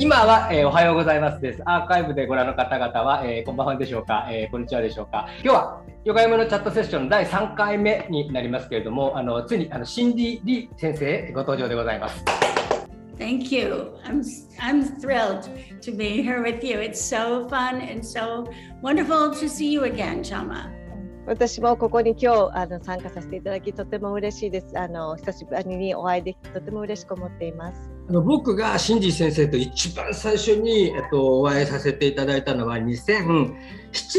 今は、えー、おはようございますです。アーカイブでご覧の方々は、えー、こんばんはでしょうか、えー、こんにちはでしょうか？今日はヨガ山のチャットセッション第3回目になりますけれども、あのついにあのシンディ・リー先生ご登場でございます。Thank you. I'm I'm thrilled to be here with you. It's so fun and so wonderful to see you again, Chama. 私もここに今日あの参加させていただきとても嬉しいです。あの久しぶりにお会いできてとても嬉しく思っています。あの僕がシンジ先生と一番最初に、えっと、お会いさせていただいたのは2007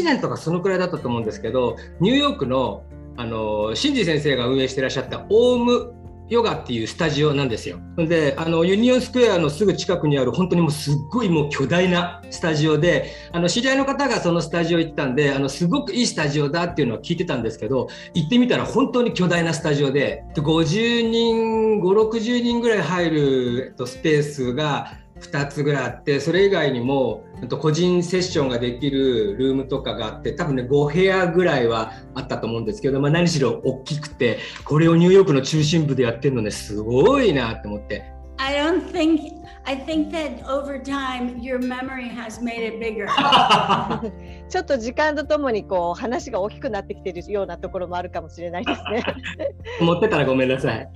年とかそのくらいだったと思うんですけどニューヨークのあのシンジ先生が運営してらっしゃったオウムヨガっていうスタジオなんですよ。で、あのユニオンスクエアのすぐ近くにある本当にもうすっごいもう巨大なスタジオで、あの知り合いの方がそのスタジオ行ったんで、あのすごくいいスタジオだっていうのは聞いてたんですけど、行ってみたら本当に巨大なスタジオで、50人、5、60人ぐらい入る、と、スペースが2つぐらいあってそれ以外にも個人セッションができるルームとかがあって多分ね5部屋ぐらいはあったと思うんですけど、まあ、何しろ大きくてこれをニューヨークの中心部でやってるのねすごいなって思って。I don't think I think that over time your memory has made it bigger. ちょっと時間とともにこう話が大きくなってきてるようなところもあるかもしれないですね。持ってたらごめんなさい。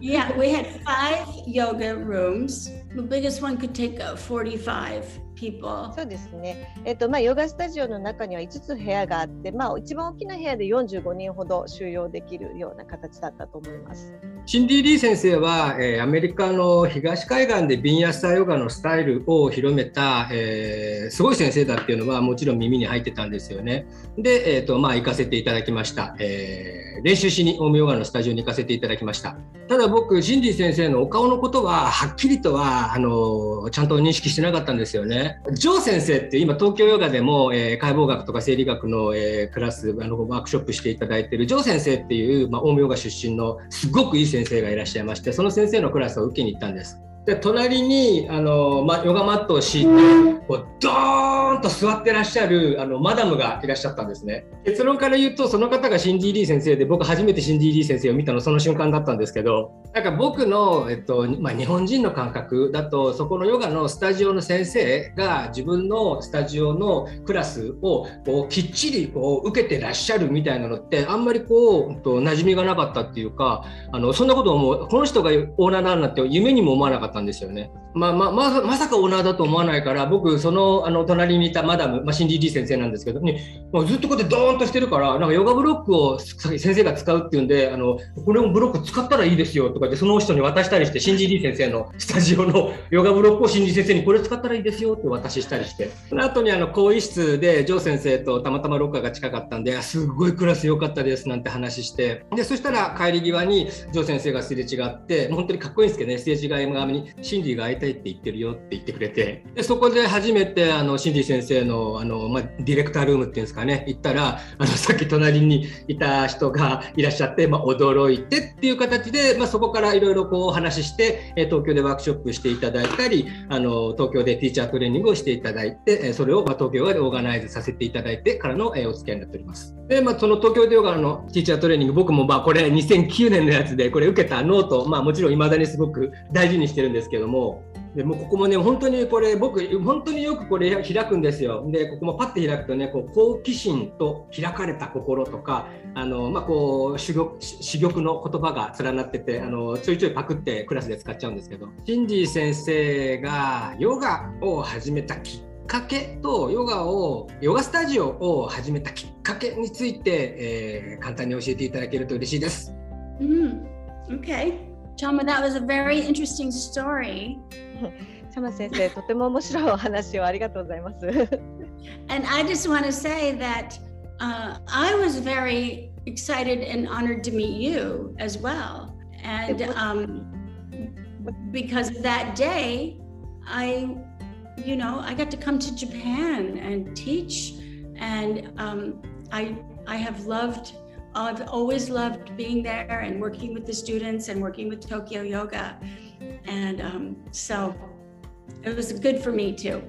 yeah, we had five yoga rooms. The biggest one could take forty-five. People. そうですね。えっ、とまあヨガスタジオの中には5つ部屋があって、まあ一番大きな部屋で45人ほど収容できるような形だったと思います。シンディ・リー先生は、えー、アメリカの東海岸でビンヤスタヨガのスタイルを広めた、えー、すごい先生だっていうのはもちろん耳に入ってたんですよね。で、えーとまあ、行かせていただきました、えー、練習しにオウムヨガのスタジオに行かせていただきました。ただ僕、シンディ先生のお顔のことははっきりとはあのちゃんと認識してなかったんですよね。ジョー先生って今東京ヨガでも、えー、解剖学とか生理学の、えー、クラスあのワークショップしていただいてるジョー先生っていう、まあ、オウムヨガ出身のすごくいい先生がいらっしゃいましてその先生のクラスを受けに行ったんです。で隣にあの、ま、ヨガマットを敷いてこうドーンと座ってらっしゃるあのマダムがいらっしゃったんですね。結論から言うとその方がシンディ・リー先生で僕初めてシンディ・リー先生を見たのその瞬間だったんですけどなんか僕の、えっとまあ、日本人の感覚だとそこのヨガのスタジオの先生が自分のスタジオのクラスをこうきっちりこう受けてらっしゃるみたいなのってあんまりこうと馴染みがなかったっていうかあのそんなことを思うこの人がオーナーなんなんて夢にも思わなかったったんですよね。まあまあままさかオーナーだと思わないから僕そのあの隣にいたマダム、まあ、シンディ・リー先生なんですけど、ね、もうずっとこうやってドーンとしてるからなんかヨガブロックを先生が使うっていうんであのこれもブロック使ったらいいですよとかでその人に渡したりしてシンディ・リー先生のスタジオのヨガブロックをシンディ先生にこれ使ったらいいですよって渡ししたりして。その後にあの更衣室でジョー先生とたまたまロッカーが近かったんですごいクラス良かったですなんて話して。でそしたら帰り際にジョー先生がすれ違って本当にかっこいいんですけどねすれ違い側に。シンディが会いたいって言ってるよって言ってくれてでそこで初めてあのシンディ先生のあの、まあ、ディレクタールームっていうんですかね行ったらあのさっき隣にいた人がいらっしゃって、まあ、驚いてっていう形で、まあ、そこからいろいろこうお話しして東京でワークショップしていただいたりあの東京でティーチャートレーニングをしていただいてそれをま東京でオーガナイズさせていただいてからのお付き合いになっております。で、まあ、その東京でヨガのティーチャートレーニング僕もまあこれ2009年のやつでこれ受けたノート、まあ、もちろんいまだにすごく大事にしてるですけどもでもここもね、本当にこれ、僕、本当によくこれ開くんですよ。で、ここもパッて開くとね、こう好奇心と開かれた心とか、あのまあ、こう珠玉の言葉が連なっててあの、ちょいちょいパクってクラスで使っちゃうんですけど、シンジー先生がヨガを始めたきっかけと、ヨガを、ヨガスタジオを始めたきっかけについて、えー、簡単に教えていただけると嬉しいです。うん、OK。Chama, that was a very interesting story. チャマ先生、とても面白いお話をありがとうございます。and I just want to say that uh, I was very excited and honored to meet you as well. And um, because that day, I, you know, I got to come to Japan and teach, and um, I, I have loved I've always loved being there and working with the students and working with Tokyo Yoga. And um, so it was good for me too.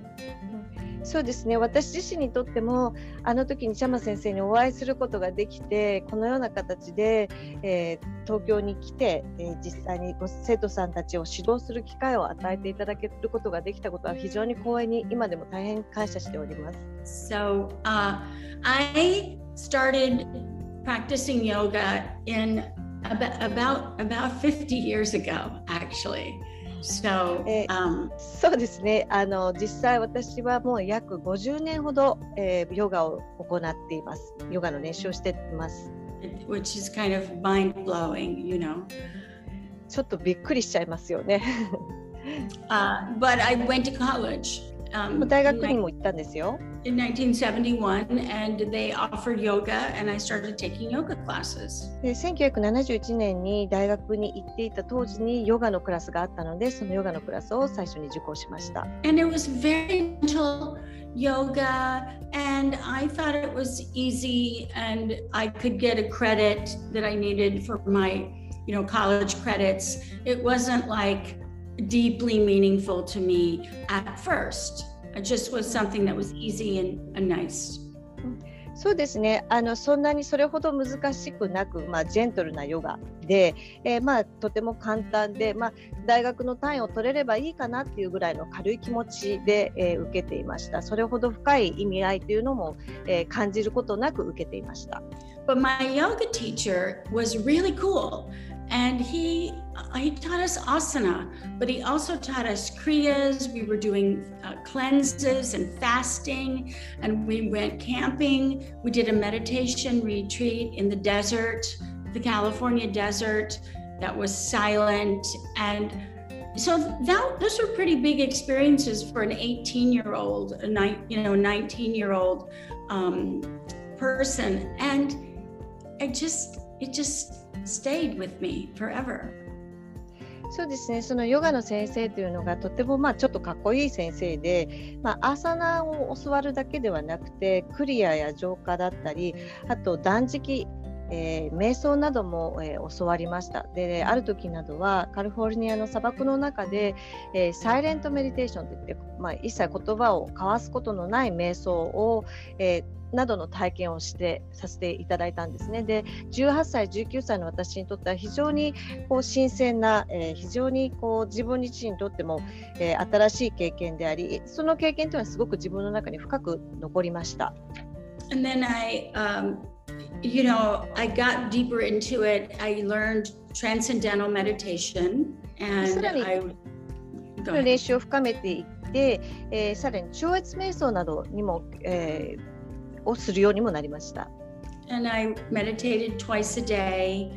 そうですね私自身にとってもあの時にチャマ先生にお会いすることができてこのような形で、えー、東京に来て、えー、実際にご生徒さんたちを指導する機会を与えていただけることができたことは非常に光栄に今でも大変感謝しております。So,、uh, I started practicing yoga in about about about 50 years ago actually. So, um, そうですねあの実際私はもう約50年ほど、えー、ヨガを行っていますヨガの練習をしています which is kind of mind blowing you know ちょっとびっくりしちゃいますよね uh, but I went to college um, 大学にも行ったんですよ。In 1971 and they offered yoga and I started taking yoga classes. で1971年に大学に行っていた当時にヨガのクラスがあったのでそのヨガのクラスを最初に受講しました。And it was very gentle yoga and I thought it was easy and I could get a credit that I needed for my you know college credits. It wasn't like deeply meaningful to me at first. It just was something that was easy and, and nice. そうですねあのそんなにそれほど難しくなく、まあ、ジェントルなヨガで、えー、まあ、とても簡単で、まあ、大学の単位を取れればいいかなっていうぐらいの軽い気持ちで、えー、受けていましたそれほど深い意味合いというのも、えー、感じることなく受けていました。But my yoga teacher was really cool. And he he taught us asana but he also taught us kriyas. We were doing uh, cleanses and fasting and we went camping. We did a meditation retreat in the desert the california desert that was silent. And so that those were pretty big experiences for an 18 year old a ni- you know 19 year old um, person. And i just it just stayed with me forever. そうですねそのヨガの先生というのがとてもまあちょっとかっこいい先生で、まあ、アーサナを教わるだけではなくてクリアや浄化だったりあと断食えー、瞑想なども、えー、教わりましたである時などはカリフォルニアの砂漠の中で、えー、サイレントメディテーションといって、まあ、一切言葉を交わすことのない瞑想を、えー、などの体験をしてさせていただいたんですね。で18歳19歳の私にとっては非常にこう新鮮な、えー、非常にこう自分自身にとっても、えー、新しい経験でありその経験というのはすごく自分の中に深く残りました。And then I, um, you know, I got deeper into it. I learned transcendental meditation and I 練習を深めていって、えー、さらに超越瞑想などにも、えーをするようにもなりました。And I meditated twice a day.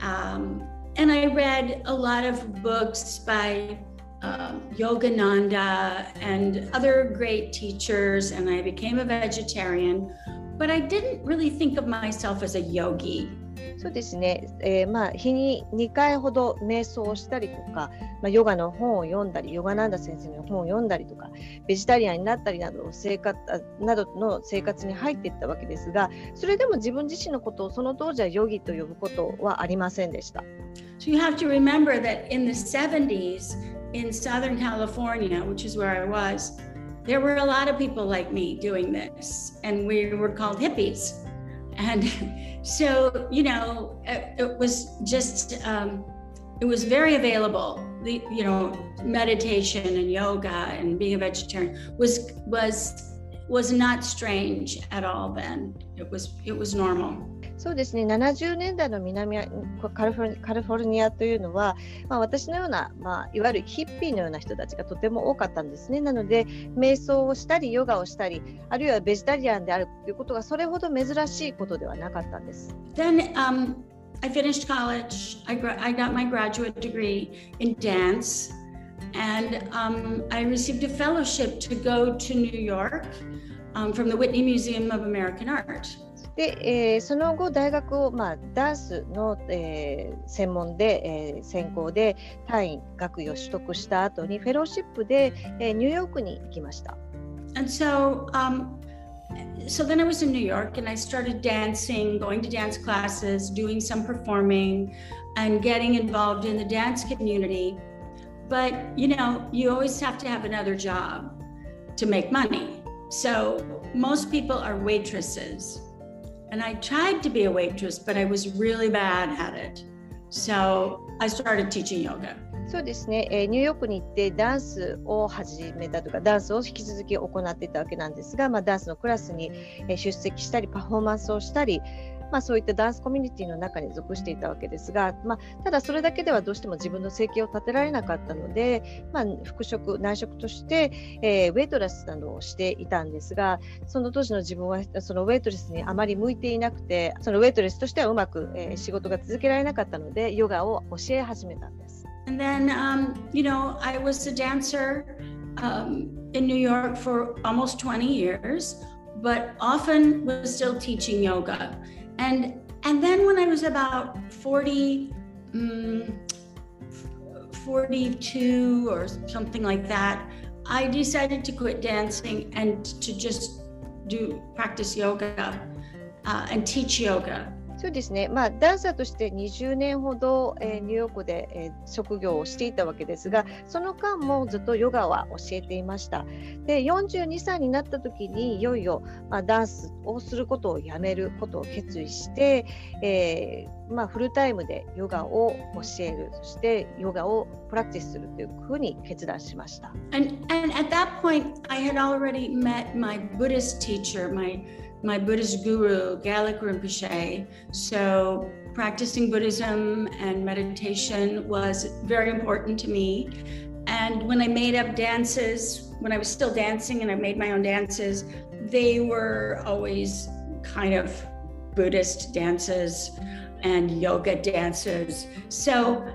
Um, and I read a lot of books by uh, Yogananda and other great teachers, and I became a vegetarian. But I didn't really think of myself as a yogi. そうですね、えー、まあ日に2回ほど瞑想をしたりとか、まあ、ヨガの本を読んだり、ヨガナンダ先生の本を読んだりとか、ベジタリアンになったりなど生活などの生活に入っていったわけですが、それでも自分自身のことをその当時はヨギと呼ぶことはありませんでした。So you have to remember that in the 70s in Southern California, which is where I was, there were a lot of people like me doing this, and we were called hippies. And so, you know, it, it was just, um, it was very available. The, you know, meditation and yoga and being a vegetarian was, was, was not strange at all then. It was, it was normal. そうですね70年代の南カリフォルニアというのは、まあ、私のような、まあ、いわゆるヒッピーのような人たちがとても多かったんですね。なので瞑想をしたりヨガをしたりあるいはベジタリアンであるということがそれほど珍しいことではなかったんです。Then, um, I finished college. I, I got my graduate degree in dance. And um, I received a fellowship to go to New York um, from the Whitney Museum of American Art. で、えー、その後大学を、まあ、ダンスの、えー、専門で、えー、専攻で単位学位を取得した後にフェローシップで、えー、ニューヨークに行きました。And so, um, so then I was in New York and I started dancing, going to dance classes, doing some performing, and getting involved in the dance community. But you know, you always have to have another job to make money. So most people are waitresses. And I tried to be a waitress, but I was really bad at it. So I started teaching yoga. そうですね、えー、ニューヨークに行ってダンスを始めたとかダンスを引き続き行っていたわけなんですが、まあ、ダンスのクラスに出席したりパフォーマンスをしたりまあ、そういったダンスコミュニティの中に属していたわけですが、まあ、ただそれだけではどうしても自分の生計を立てられなかったので、まあ、副職内職として、えー、ウェイトレスなどをしていたんですがその当時の自分はそのウェイトレスにあまり向いていなくてそのウェイトレスとしてはうまく、えー、仕事が続けられなかったのでヨガを教え始めたんです。And then, um, you know, I was a dancer um, in New York for almost 20 years, but often was still teaching yoga. And and then when I was about 40, um, 42 or something like that, I decided to quit dancing and to just do practice yoga uh, and teach yoga. そうですね、まあ、ダンサーとして20年ほど、えー、ニューヨークで、えー、職業をしていたわけですがその間もずっとヨガは教えていました。で42歳になった時にいよいよ、まあ、ダンスをすることをやめることを決意して、えーまあ、フルタイムでヨガを教える。そしてヨガをプラクティスするというふうに決断しました。And, and at that point I had already met my Buddhist teacher, my my Buddhist guru, Galak Rinpoche. So practicing Buddhism and meditation was very important to me. And when I made up dances, when I was still dancing and I made my own dances, they were always kind of Buddhist dances and yoga dances. So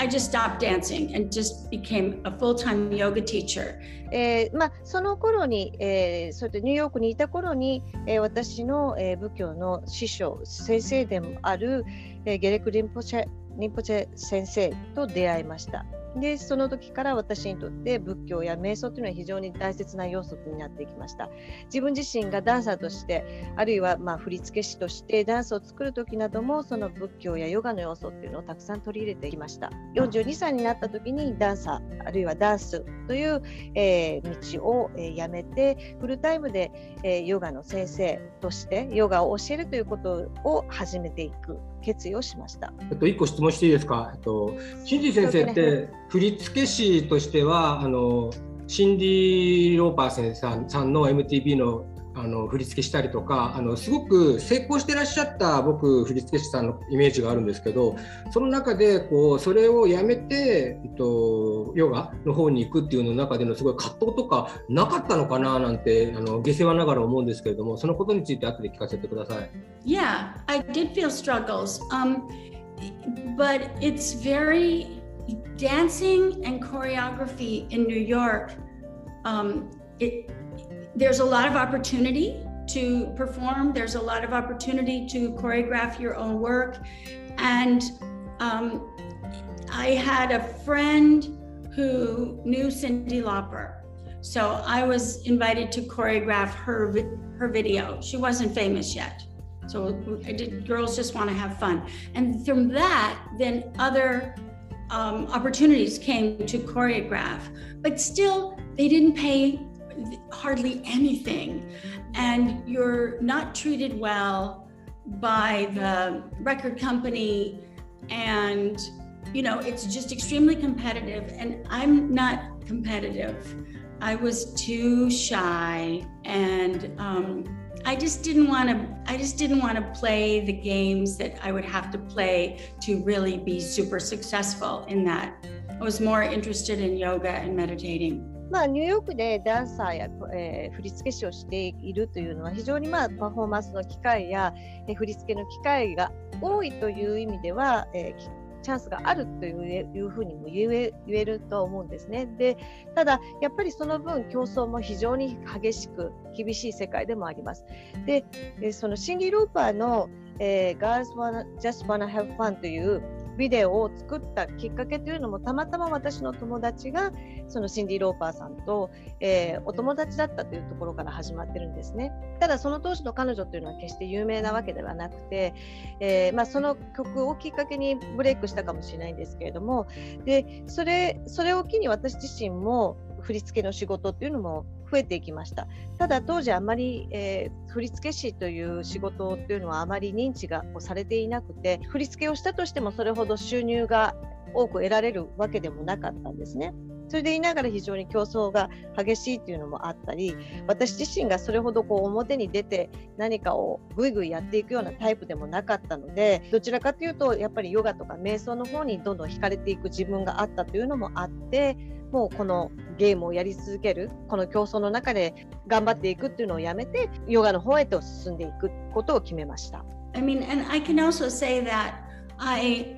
I just stopped dancing and just became a full-time yoga teacher. えーまあ、その頃に、えー、それでニューヨークにいた頃に、えー、私の、えー、仏教の師匠先生でもある、えー、ゲレク・リンポチェリンポチェ先生と出会いました。でその時から私にとって仏教や瞑想というのは非常に大切な要素になってきました。自分自身がダンサーとしてあるいはま振付師としてダンスを作る時などもその仏教やヨガの要素っていうのをたくさん取り入れてきました。42歳になった時にダンサーあるいはダンスという、えー、道を、えー、やめてフルタイムで、え、ヨガの先生としてヨガを教えるということを始めていく。決意をしました。えっと、一個質問していいですか？えっと、新次先生って振付師としては、あの、シンディ・ローパー先生さんの MTV のあの振り付けしたりとかあのすごく成功してらっしゃった僕振り付師さんのイメージがあるんですけどその中でこうそれをやめて、えっと、ヨガの方に行くっていうの中でのすごい葛藤とかなかったのかななんてあの下世話ながら思うんですけれどもそのことについて後で聞かせてください。Yeah, I did feel struggles. Um, but it's very dancing and choreography in New York. Um, it there's a lot of opportunity to perform. There's a lot of opportunity to choreograph your own work. And um, I had a friend who knew Cindy Lauper. So I was invited to choreograph her her video. She wasn't famous yet. So I did, girls just want to have fun. And from that, then other um, opportunities came to choreograph. But still, they didn't pay hardly anything. And you're not treated well by the record company. And you know it's just extremely competitive. And i'm not competitive. I was too shy. And um, i just didn't want to i just didn't want to play the games that i would have to play to really be super successful in that. I was more interested in yoga and meditating まあ、ニューヨークでダンサーや、えー、振付師をしているというのは非常に、まあ、パフォーマンスの機会や、えー、振り付けの機会が多いという意味では、えー、チャンスがあるといういうふうにも言え言えると思うんですね。でただ、やっぱりその分競争も非常に激しく厳しい世界でもあります。で、そのシンディ・ローパーの、えー、Girls Wanna Just Wanna Have Fun というビデオを作ったきっかけというのもたまたま私の友達がそのシンディ・ローパーさんと、えー、お友達だったというところから始まってるんですね。ただその当時の彼女というのは決して有名なわけではなくて、えー、まあ、その曲をきっかけにブレイクしたかもしれないんですけれどもでそれそれを機に私自身も振り付けの仕事っていうのも増えていきました。ただ当時あまり、えー、振付師という仕事っていうのはあまり認知がされていなくて振り付けをしたとしてもそれほど収入が多く得られるわけでもなかったんですね。それでいながら非常に競争が激しいっていうのもあったり私自身がそれほどこう表に出て何かをぐいぐいやっていくようなタイプでもなかったのでどちらかというとやっぱりヨガとか瞑想の方にどんどん惹かれていく自分があったというのもあってもうこのゲームをやり続けるこの競争の中で頑張っていくっていうのをやめてヨガの方へと進んでいくことを決めました。I mean, and I can also say that I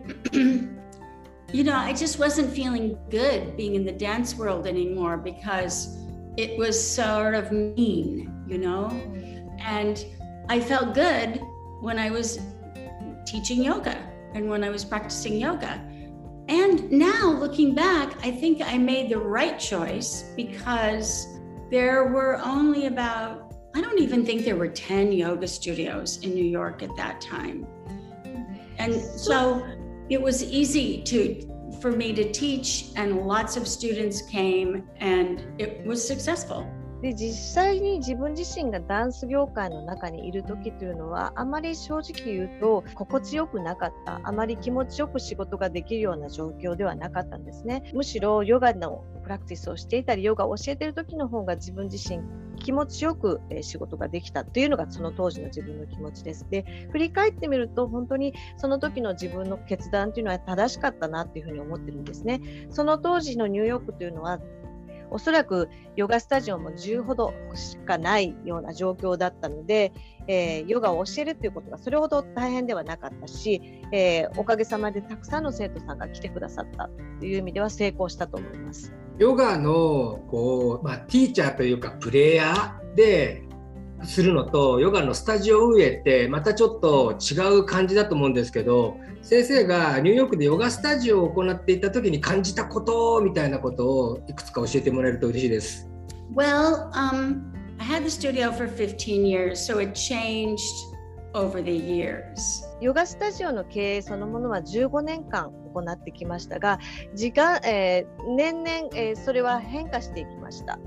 you know, I just wasn't feeling good being in the dance world anymore because it was sort of mean, you know? And I felt good when I was teaching yoga and when I was practicing yoga. And now looking back, I think I made the right choice because there were only about, I don't even think there were 10 yoga studios in New York at that time. And so it was easy to for me to teach and lots of students came and it was successful. で実際に自分自身がダンス業界の中にいる時というのはあまり正直言うと心地よくなかったあまり気持ちよく仕事ができるような状況ではなかったんですねむしろヨガのプラクティスをしていたりヨガを教えている時の方が自分自身気持ちよく仕事ができたというのがその当時の自分の気持ちです。で振り返ってみると本当にその時の自分の決断というのは正しかったなというふうに思ってるんですね。その当時のニューヨークというのはおそらくヨガスタジオも10ほどしかないような状況だったので、えー、ヨガを教えるということがそれほど大変ではなかったし、えー、おかげさまでたくさんの生徒さんが来てくださったという意味では成功したと思います。ヨガのこう、まあ、ティーチャーというかプレイヤーでするのとヨガのスタジオ運営ってまたちょっと違う感じだと思うんですけど先生がニューヨークでヨガスタジオを行っていた時に感じたことみたいなことをいくつか教えてもらえると嬉しいです。Well, um, I had the studio for 15 years, so it changed over the years. ヨガスタジオの経営そのものは15年間行ってきましたが、時間、えー、年々、えー、それは変化していきました。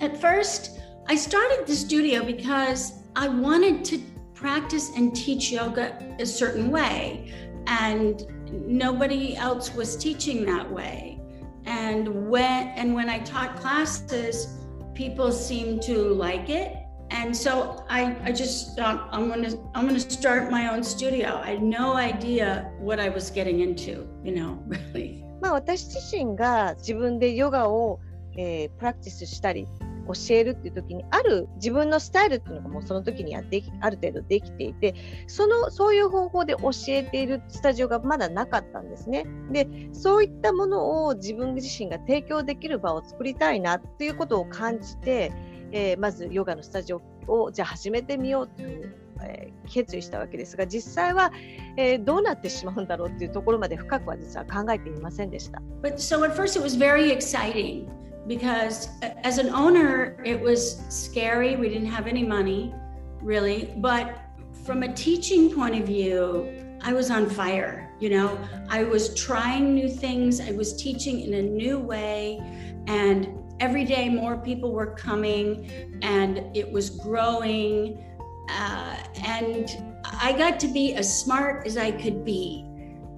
At first, I started the studio because I wanted to practice and teach yoga a certain way, and nobody else was teaching that way. And when and when I taught classes, people seemed to like it. And so I, I just thought I'm gonna I'm gonna start my own studio. I had no idea what I was getting into, you know, really. まあ私自身が自分でヨガを、えー、プラクティスしたり 教えるっていう時にある自分のスタイルっていうのがもうその時にやってある程度できていてそのそういう方法で教えているスタジオがまだなかったんですね。でそういったものを自分自身が提供できる場を作りたいなっていうことを感じて、えー、まずヨガのスタジオをじゃあ始めてみようという。え、決意したわけですが実際は、えー、どうなってしまうんだろうっていうところまで深くは実は考えていませんでした。But so at first it was very exciting. Because as an owner, it was scary. We didn't have any money, really. But from a teaching point of view, I was on fire. You know, I was trying new things, I was teaching in a new way. And every day, more people were coming, and it was growing. Uh, and I got to be as smart as I could be.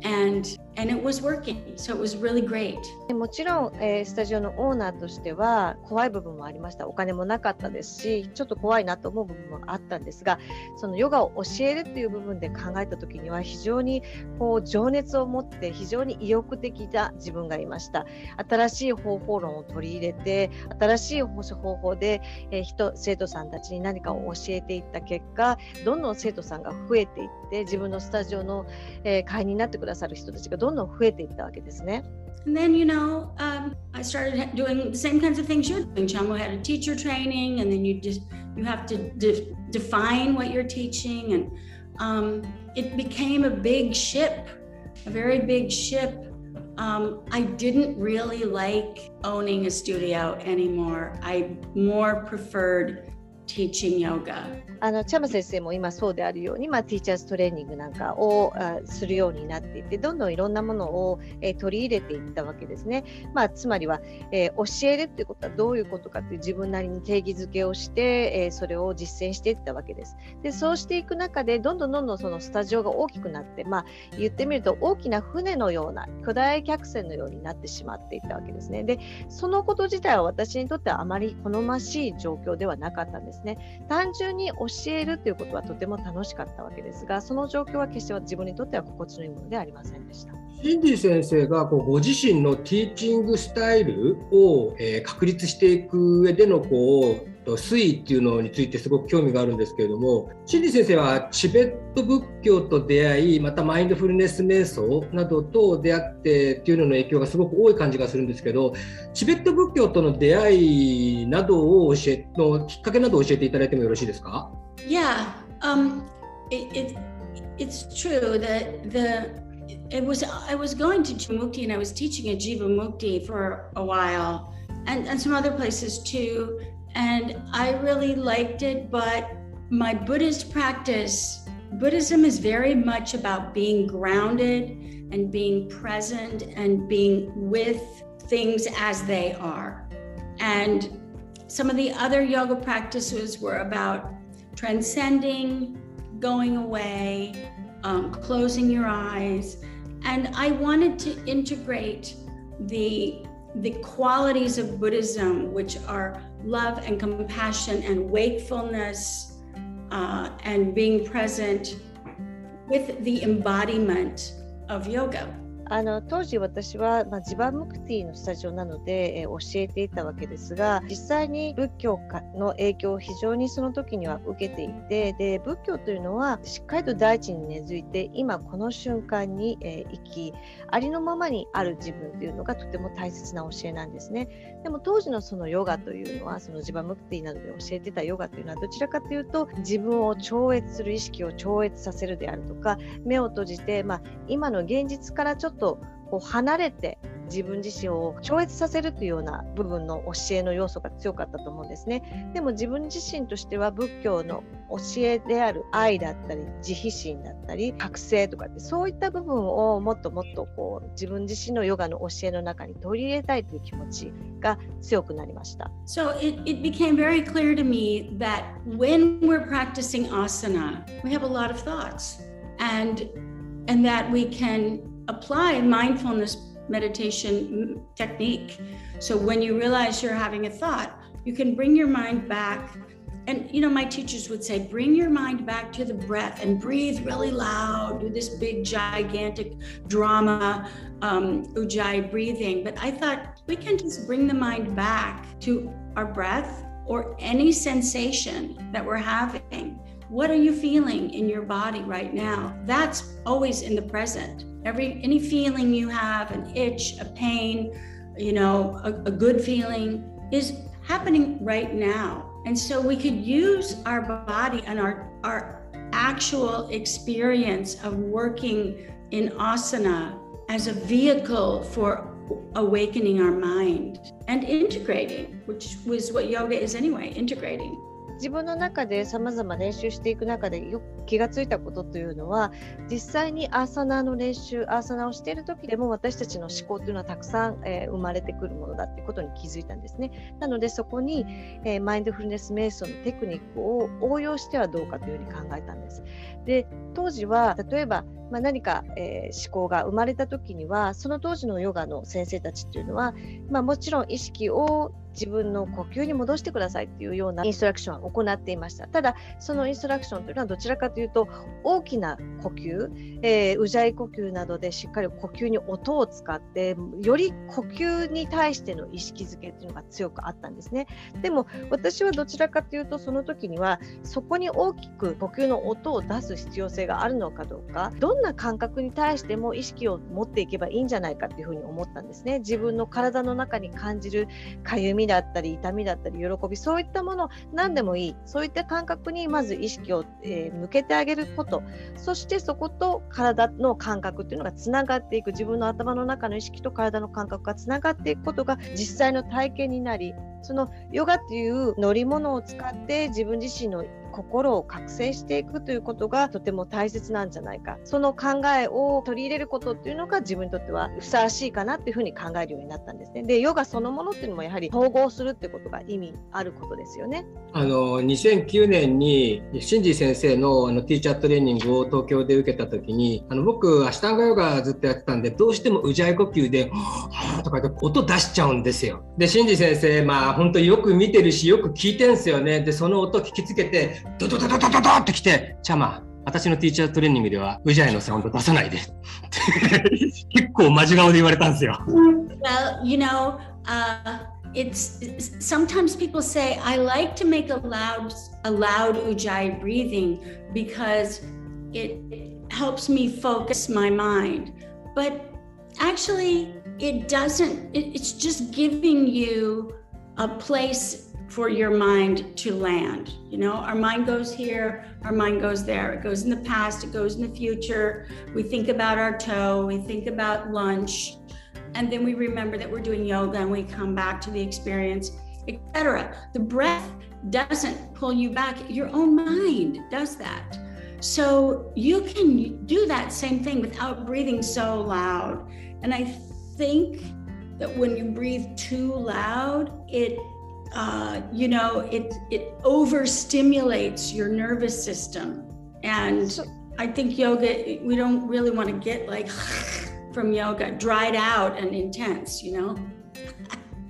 And And it was working, so it was really great. もちろん、えー、スタジオのオーナーとしては怖い部分もありました。お金もなかったですし、ちょっと怖いなと思う部分もあったんですが、そのヨガを教えるっていう部分で考えた時には非常にこう情熱を持って非常に意欲的な自分がいました。新しい方法論を取り入れて、新しい方法で、えー、人生徒さんたちに何かを教えていった結果、どんどん生徒さんが増えていって自分のスタジオの、えー、会員になってくださる人たちがどんどん増えていったわけですね。And then, you know, um, I started doing the same kinds of things you're doing. Chamo had a teacher training, and then you just you have to de- define what you're teaching, and um, it became a big ship, a very big ship. Um, I didn't really like owning a studio anymore. I more preferred teaching yoga. あのチャマ先生も今そうであるように、まあ、ティーチャーズトレーニングなんかをあするようになっていてどんどんいろんなものを、えー、取り入れていったわけですね。まあ、つまりは、えー、教えるっていうことはどういうことかっていう自分なりに定義づけをして、えー、それを実践していったわけです。でそうしていく中でどんどんどんどんそのスタジオが大きくなって、まあ、言ってみると大きな船のような巨大客船のようになってしまっていったわけですね。でそのこと自体は私にとってはあまり好ましい状況ではなかったんですね。単純に教えるということはとても楽しかったわけですが、その状況は決して自分にとっては心地のいいものではありませんでした。シンディ先生がこうご自身のティーチングスタイルを、えー、確立していく上でのこう推移っていうのについてすごく興味があるんですけれどもシンディ先生はチベット仏教と出会いまたマインドフルネス瞑想などと出会ってっていうのの影響がすごく多い感じがするんですけどチベット仏教との出会いなどを教えのきっかけなどを教えていただいてもよろしいですか？Yeah, um, it, it, it's true that the it was I was going to Mukti and I was teaching at Jiva Mukti for a while and, and some other places too. And I really liked it, but my Buddhist practice, Buddhism is very much about being grounded and being present and being with things as they are. And some of the other yoga practices were about transcending, going away, um, closing your eyes. And I wanted to integrate the, the qualities of Buddhism, which are love and compassion and wakefulness uh, and being present with the embodiment of yoga. あの当時私は、まあ、ジバムクティのスタジオなので、えー、教えていたわけですが実際に仏教の影響を非常にその時には受けていてで仏教というのはしっかりと大地に根付いて今この瞬間に、えー、生きありのままにある自分というのがとても大切な教えなんですね。でも当時のそのヨガというのはそのジバムクティなどで教えてたヨガというのはどちらかというと自分を超越する意識を超越させるであるとか目を閉じて、まあ、今の現実からちょっととこう離れて自分自身を超越させるというような部分の教えの要素が強かったと思うんですね。でも自分自身としては仏教の教えである愛だったり慈悲心だったり覚醒とかってそういった部分をもっともっとこう自分自身のヨガの教えの中に取り入れたいという気持ちが強くなりました。So it, it became very clear to me that when we're practicing asana, we have a lot of thoughts and and that we can apply mindfulness meditation technique. So when you realize you're having a thought, you can bring your mind back. And you know, my teachers would say, bring your mind back to the breath and breathe really loud, do this big, gigantic drama, um, ujjayi breathing. But I thought we can just bring the mind back to our breath or any sensation that we're having. What are you feeling in your body right now? That's always in the present every any feeling you have an itch a pain you know a, a good feeling is happening right now. And so we could use our body and our our actual experience of working in asana as a vehicle for awakening our mind and integrating which was what yoga is anyway integrating 自分の中でさまざま練習していく中でよく気がついたことというのは実際にアーサナの練習アーサナをしている時でも私たちの思考というのはたくさん、えー、生まれてくるものだということに気づいたんですね。なのでそこに、えー、マインドフルネス瞑想のテクニックを応用してはどうかというふうに考えたんです。で当時は例えばまあ、何か、えー、思考が生まれた時にはその当時のヨガの先生たちっていうのは、まあ、もちろん意識を自分の呼吸に戻してくださいっていうようなインストラクションを行っていました。ただ、そのインストラクションというのはどちらかというと、大きな呼吸、えー、うじゃい呼吸などでしっかり呼吸に音を使って、より呼吸に対しての意識づけっていうのが強くあったんですね。でも、私はどちらかというと、その時には、そこに大きく呼吸の音を出す必要性があるのかどうか、どんな感覚に対しても意識を持っていけばいいんじゃないかっていうふうに思ったんですね。自分の体の中に感じるかゆみみだったり痛みだったり喜びそういったもの何でもいい。そういった感覚にまず意識を、えー、向けてあげること。そしてそこと体の感覚っていうのがつながっていく。自分の頭の中の意識と体の感覚がつながっていくことが実際の体験になりそのヨガっていう乗り物を使って自分自身の心を覚醒していくということがとても大切なんじゃないか。その考えを取り入れることっていうのが自分にとってはふさわしいかなっていうふうに考えるようになったんですね。でヨガそのものっていうのもやはり統合するってことが意味あることですよね。あの2009年にシンジ先生のあのティーチャートレーニングを東京で受けた時にあの僕アシタンガヨガずっとやってたんでどうしてもウジャイ呼吸で「はとかって音出しちゃうんですよ。でシンジ先生まあ本当よく見てるしよく聞いてんすよね。でその音聞きつけてドドドドドドドってきて、チャマ、私のティーチャートレーニングでは、ウジャイのサウンド出さないで。結構マジ顔で言われたんですよ。Well, you know, uh, it's sometimes people say I like to make a loud, a loud ujjayi breathing because it helps me focus my mind. But actually, it doesn't. It's just giving you a place for your mind to land. You know, our mind goes here, our mind goes there. It goes in the past, it goes in the future. We think about our toe, we think about lunch, and then we remember that we're doing yoga and we come back to the experience, etc. The breath doesn't pull you back, your own mind does that. So you can do that same thing without breathing so loud. And I think that when you breathe too loud, it uh, you know, it it overstimulates your nervous system, and so, I think yoga. We don't really want to get like from yoga, dried out and intense, you know.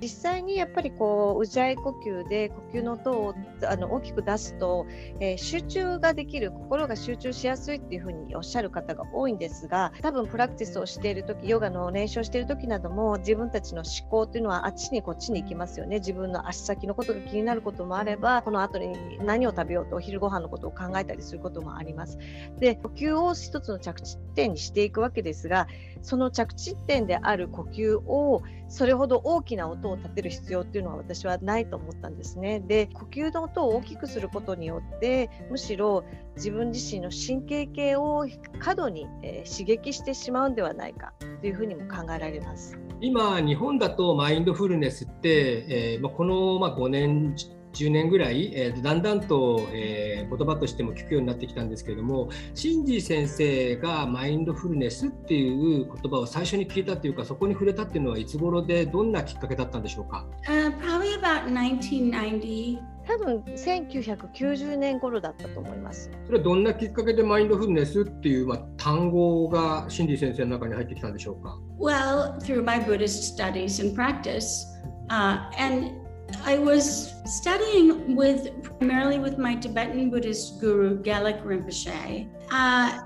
実際にやっぱりこううじゃい呼吸で呼吸の音をあの大きく出すと、えー、集中ができる心が集中しやすいっていうふうにおっしゃる方が多いんですが多分プラクティスをしている時ヨガの練習をしている時なども自分たちの思考っていうのはあっちにこっちに行きますよね。自分の足先のことが気になることもあればこの後に何を食べようとお昼ご飯のことを考えたりすることもあります。で呼吸を一つの着地点にしていくわけですがその着地点である呼吸をそれほど大きな音を立てる必要っていうのは私はないと思ったんですね。で呼吸の音を大きくすることによってむしろ自分自身の神経系を過度に、えー、刺激してしまうんではないかというふうにも考えられます。今日本だとマインドフルネスって、えーまあ、この、まあ、5年10年ぐらい、えー、だんだんと、えー、言葉としても聞くようになってきたんですけれどもシンジー先生がマインドフルネスっていう言葉を最初に聞いたというかそこに触れたっていうのはいつ頃でどんなきっかけだったんでしょうか、uh, Probably about 1990多分1990年頃だったと思います。それはどんなきっかけでマインドフルネスっていう、まあ、単語がシンディ先生の中に入ってきたんでしょうか？Well, through my Buddhist studies and practice, uh, and I was studying with primarily with my Tibetan Buddhist guru Gelek Rinpoche, uh,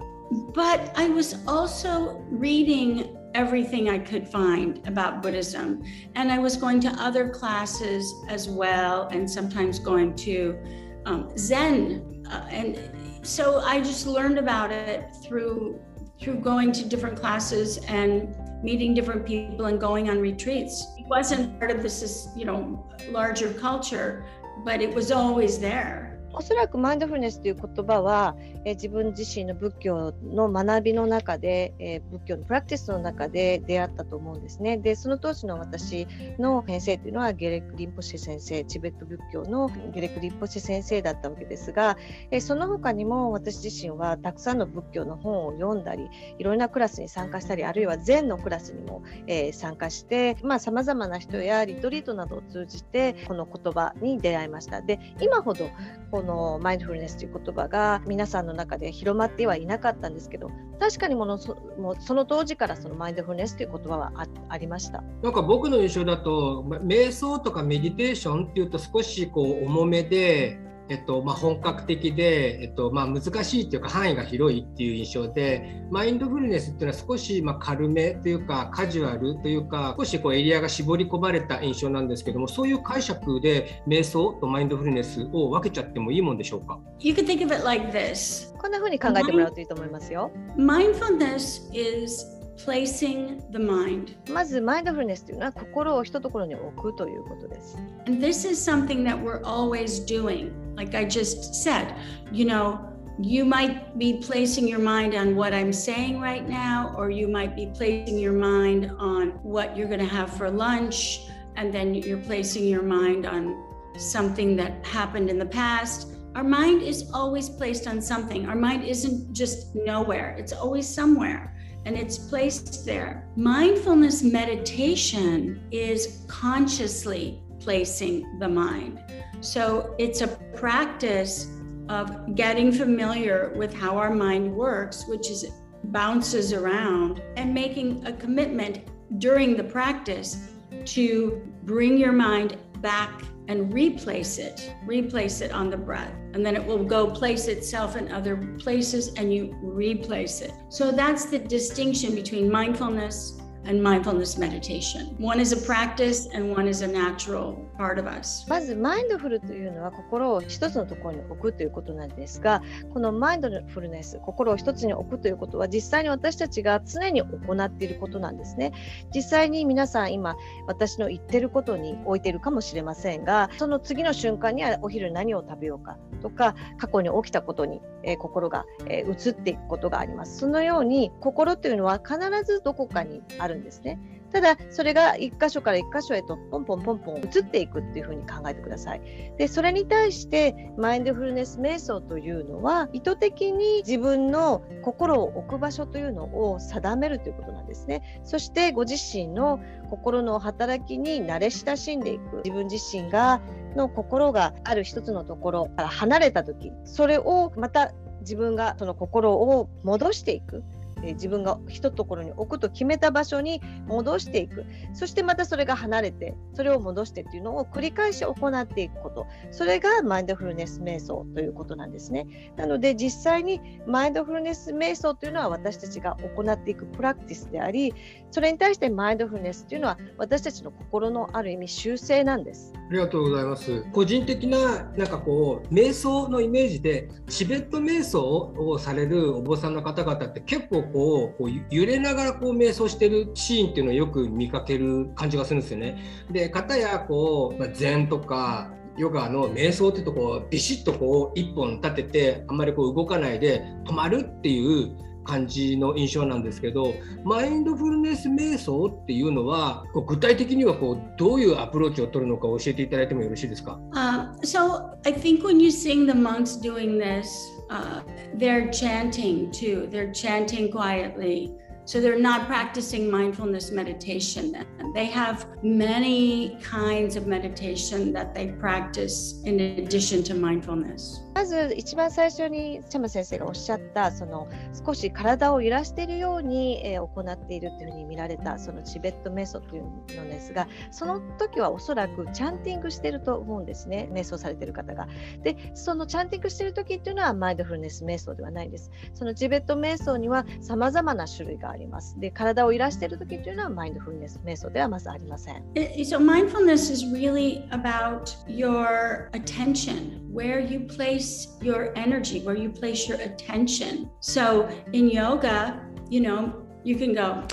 but I was also reading everything I could find about Buddhism, and I was going to other classes as well, and sometimes going to um, Zen, uh, and so I just learned about it through through going to different classes and meeting different people and going on retreats. Wasn't part of this, you know, larger culture, but it was always there. おそらくマインドフルネスという言葉は、えー、自分自身の仏教の学びの中で、えー、仏教のプラクティスの中で出会ったと思うんですね。でその当時の私の先生というのはゲレク・リンポシェ先生チベット仏教のゲレク・リンポシェ先生だったわけですが、えー、その他にも私自身はたくさんの仏教の本を読んだりいろんなクラスに参加したりあるいは禅のクラスにも、え参加してさまざ、まな人やリトリートなどを通じてこの言葉に出会いました。で今ほどここのマインドフルネスという言葉が皆さんの中で広まってはいなかったんですけど確かにものそもうその当時からそのマインドフルネスという言葉はあありました。なんか僕の印象だと瞑想とかメディテーションっていうと少しこう重めでえっとまあ、本格的で、えっとまあ、難しいっていうか範囲が広いっていう印象でマインドフルネスっていうのは少しまあ軽めというかカジュアルというか少しこうエリアが絞り込まれた印象なんですけどもそういう解釈で瞑想とマインドフルネスを分けちゃってもいいもんでしょうか？You can think of it like this こんな風に考えてもらうといいと思いますよ。Mindfulness is placing the mind. まずマインドフルネスというのは心を一ところに置くということです。And this is something that we're always doing. Like I just said, you know, you might be placing your mind on what I'm saying right now, or you might be placing your mind on what you're going to have for lunch, and then you're placing your mind on something that happened in the past. Our mind is always placed on something. Our mind isn't just nowhere, it's always somewhere and it's placed there. Mindfulness meditation is consciously placing the mind. So it's a practice of getting familiar with how our mind works, which is bounces around, and making a commitment during the practice to bring your mind back and replace it, replace it on the breath. And then it will go place itself in other places and you replace it. So that's the distinction between mindfulness and mindfulness meditation. One is a practice and one is a natural part of us. まずマインドフルというのは心を一つのところに置くということなんですがこのマインドフルネス心を一つに置くということは実際に私たちが常に行っていることなんですね実際に皆さん今私の言ってることに置いているかもしれませんがその次の瞬間にはお昼何を食べようかとか過去に起きたことに、えー、心が、えー、移っていくことがありますそのように心というのは必ずどこかにあるんですね。ただそれが1箇所から1箇所へとポンポンポンポン移っていくっていうふうに考えてください。でそれに対してマインドフルネス瞑想というのは意図的に自分の心を置く場所というのを定めるということなんですね。そしてご自身の心の働きに慣れ親しんでいく自分自身がの心がある一つのところから離れた時それをまた自分がその心を戻していくえ自分が一ところに置くと決めた場所に戻していく。そしてまたそれが離れてそれを戻してっていうのを繰り返し行っていくこと。それがマインドフルネス瞑想ということなんですね。なので実際にマインドフルネス瞑想というのは私たちが行っていくプラクティスでありそれに対してマインドフルネスというのは私たちの心のある意味修正なんです。ありがとうございます。個人的ななんかこう瞑想のイメージでチベット瞑想をされるお坊さんの方々って結構こうこう揺れながらこう瞑想してるシーンっていうのをよく見かける感じがするんですよね。で片やこう、まあ、禅とかヨガの瞑想っていうとこうビシッとこう一本立ててあんまりこう動かないで止まるっていう感じの印象なんですけどマインドフルネス瞑想っていうのはこう具体的にはこうどういうアプローチを取るのか教えていただいてもよろしいですか、uh, So I think when you seeing the monks doing this uh, they're chanting too. They're chanting quietly. So they're not practicing mindfulness meditation. They have many kinds of meditation that they practice in addition to mindfulness. まず一番最初にチャム先生がおっしゃったその少し体を揺らしているように、えー、行っているというふうに見られたそのチベット瞑想というのですがその時はおそらくチャンティングしていると思うんですね瞑想されている方が。でそのチャンティングしている時っていうのはマインドフルネス瞑想ではないです。そのチベット瞑想にはさまざまな種類があります。で体を揺らしている時というのはマインドフルネス瞑想ではまずありません。So mindfulness is really about your attention, where you place place your energy, where you place your attention. So in yoga, you know, you can go,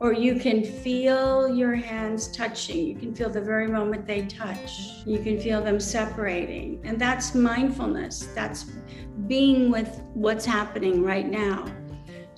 or you can feel your hands touching. You can feel the very moment they touch. You can feel them separating. And that's mindfulness. That's being with what's happening right now.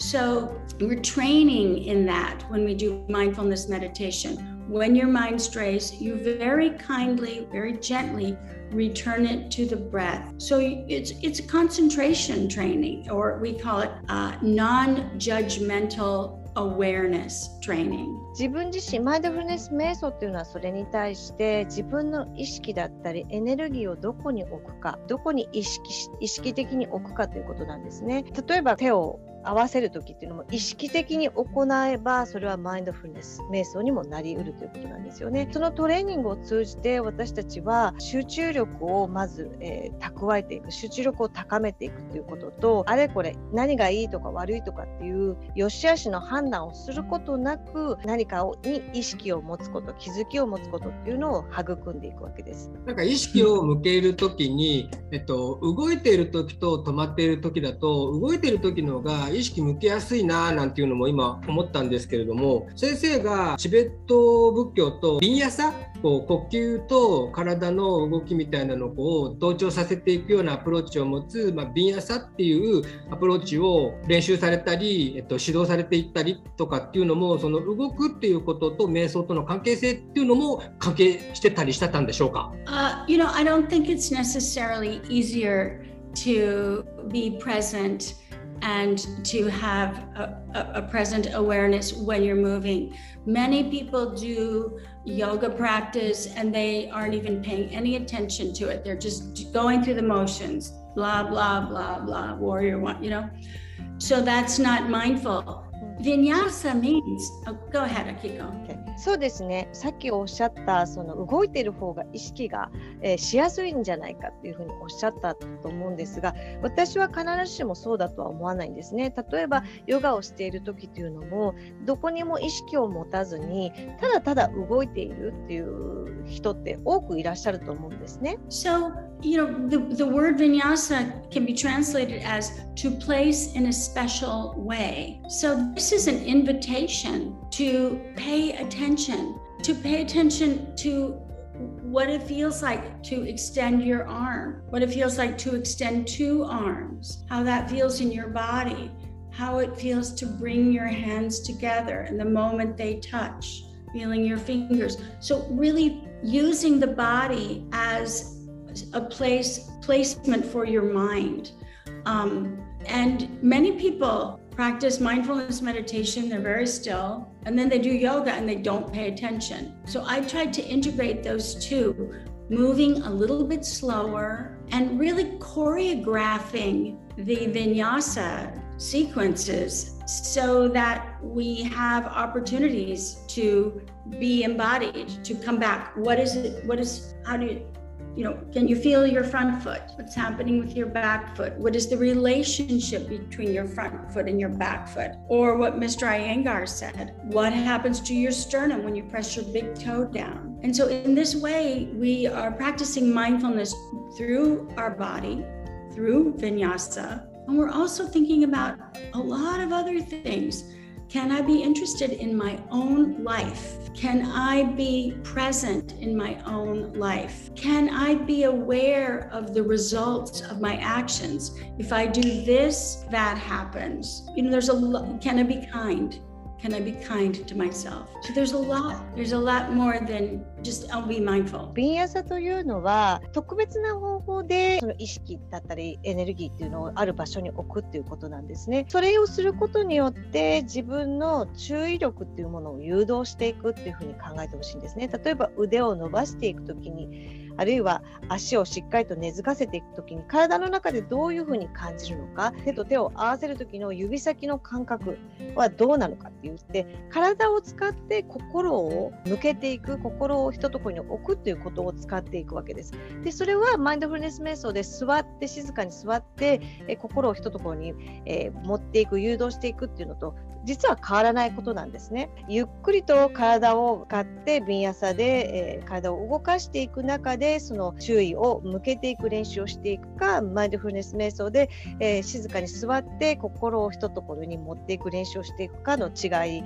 So we're training in that when we do mindfulness meditation. When your mind strays, you very kindly, very gently return it to the breath. So it's it's concentration training, or we call it uh, non-judgmental awareness training. 自分自身マインドフルネス瞑想っていうのはそれに対して自分の意識だったりエネルギーをどこに置くかどこに意識意識的に置くかということなんですね例えば手を 合わせる時っていうのも意識的に行えばそれはマインドフルネス瞑想にもなりうるということなんですよね。そのトレーニングを通じて私たちは集中力をまず、えー、蓄えていく集中力を高めていくということとあれこれ何がいいとか悪いとかっていう良し悪しの判断をすることなく何かに意識を持つこと気づきを持つことっていうのを育んでいくわけです。なんか意識を向ける時に、えっと、動いている時と止まっている時だと動いている時のが意識向けやすいななんていうのも今思ったんですけれども先生がチベット仏教とビンヤサこう呼吸と体の動きみたいなのを同調させていくようなアプローチを持つ、まあ、ビンヤサっていうアプローチを練習されたり、えっと、指導されていったりとかっていうのもその動くっていうことと瞑想との関係性っていうのも関係してたりしてたんでしょうか、uh, You know, I don't think it's necessarily easier to be present and to have a, a, present awareness when you're moving. Many people do yoga practice and they aren't even paying any attention to it. They're just going through the motions, blah, blah, blah, blah, warrior one, you know? So that's not mindful. Vinyasa means, oh, go ahead, Akiko. Okay. そうですねさっきおっしゃったその動いている方が意識が、えー、しやすいんじゃないかっていうふうにおっしゃったと思うんですが私は必ずしもそうだとは思わないんですね例えばヨガをしている時っていうのもどこにも意識を持たずにただただ動いているっていう人って多くいらっしゃると思うんですね。So, you know, the, the word vinyasa can be translated as to place in a special way. So this is an invitation to pay attention, to pay attention to what it feels like to extend your arm, what it feels like to extend two arms, how that feels in your body, how it feels to bring your hands together and the moment they touch, feeling your fingers. So, really using the body as a place placement for your mind. Um, and many people practice mindfulness meditation, they're very still, and then they do yoga and they don't pay attention. So I tried to integrate those two, moving a little bit slower and really choreographing the vinyasa sequences so that we have opportunities to be embodied, to come back. What is it? What is, how do you, you know, can you feel your front foot? What's happening with your back foot? What is the relationship between your front foot and your back foot? Or what Mr. Iyengar said, what happens to your sternum when you press your big toe down? And so, in this way, we are practicing mindfulness through our body, through vinyasa, and we're also thinking about a lot of other things. Can I be interested in my own life? Can I be present in my own life? Can I be aware of the results of my actions? If I do this, that happens. You know, there's a can I be kind? Can I be kind to myself? So there's a lot, there's a lot more than just I'll be mindful. ビンヤサというのは特別な方法でその意識だったりエネルギーっていうのをある場所に置くっていうことなんですね。それをすることによって自分の注意力っていうものを誘導していくっていうふうに考えてほしいんですね。例えば腕を伸ばしていくときにあるいは足をしっかりと根付かせていく時に体の中でどういうふうに感じるのか手と手を合わせる時の指先の感覚はどうなのかって言って体を使って心を向けていく心をひところに置くっていうことを使っていくわけです。でそれはマインドフルネス瞑想で座って静かに座ってえ心をひとところに、えー、持っていく誘導していくっていうのと実は変わらないことなんですね。ゆっくりと体を使って便やさで、えー、体を動かしていく中でその注意を向けていく練習をしていくかマインドフルネス瞑想で、えー、静かに座って心をひとところに持っていく練習をしていくかの違い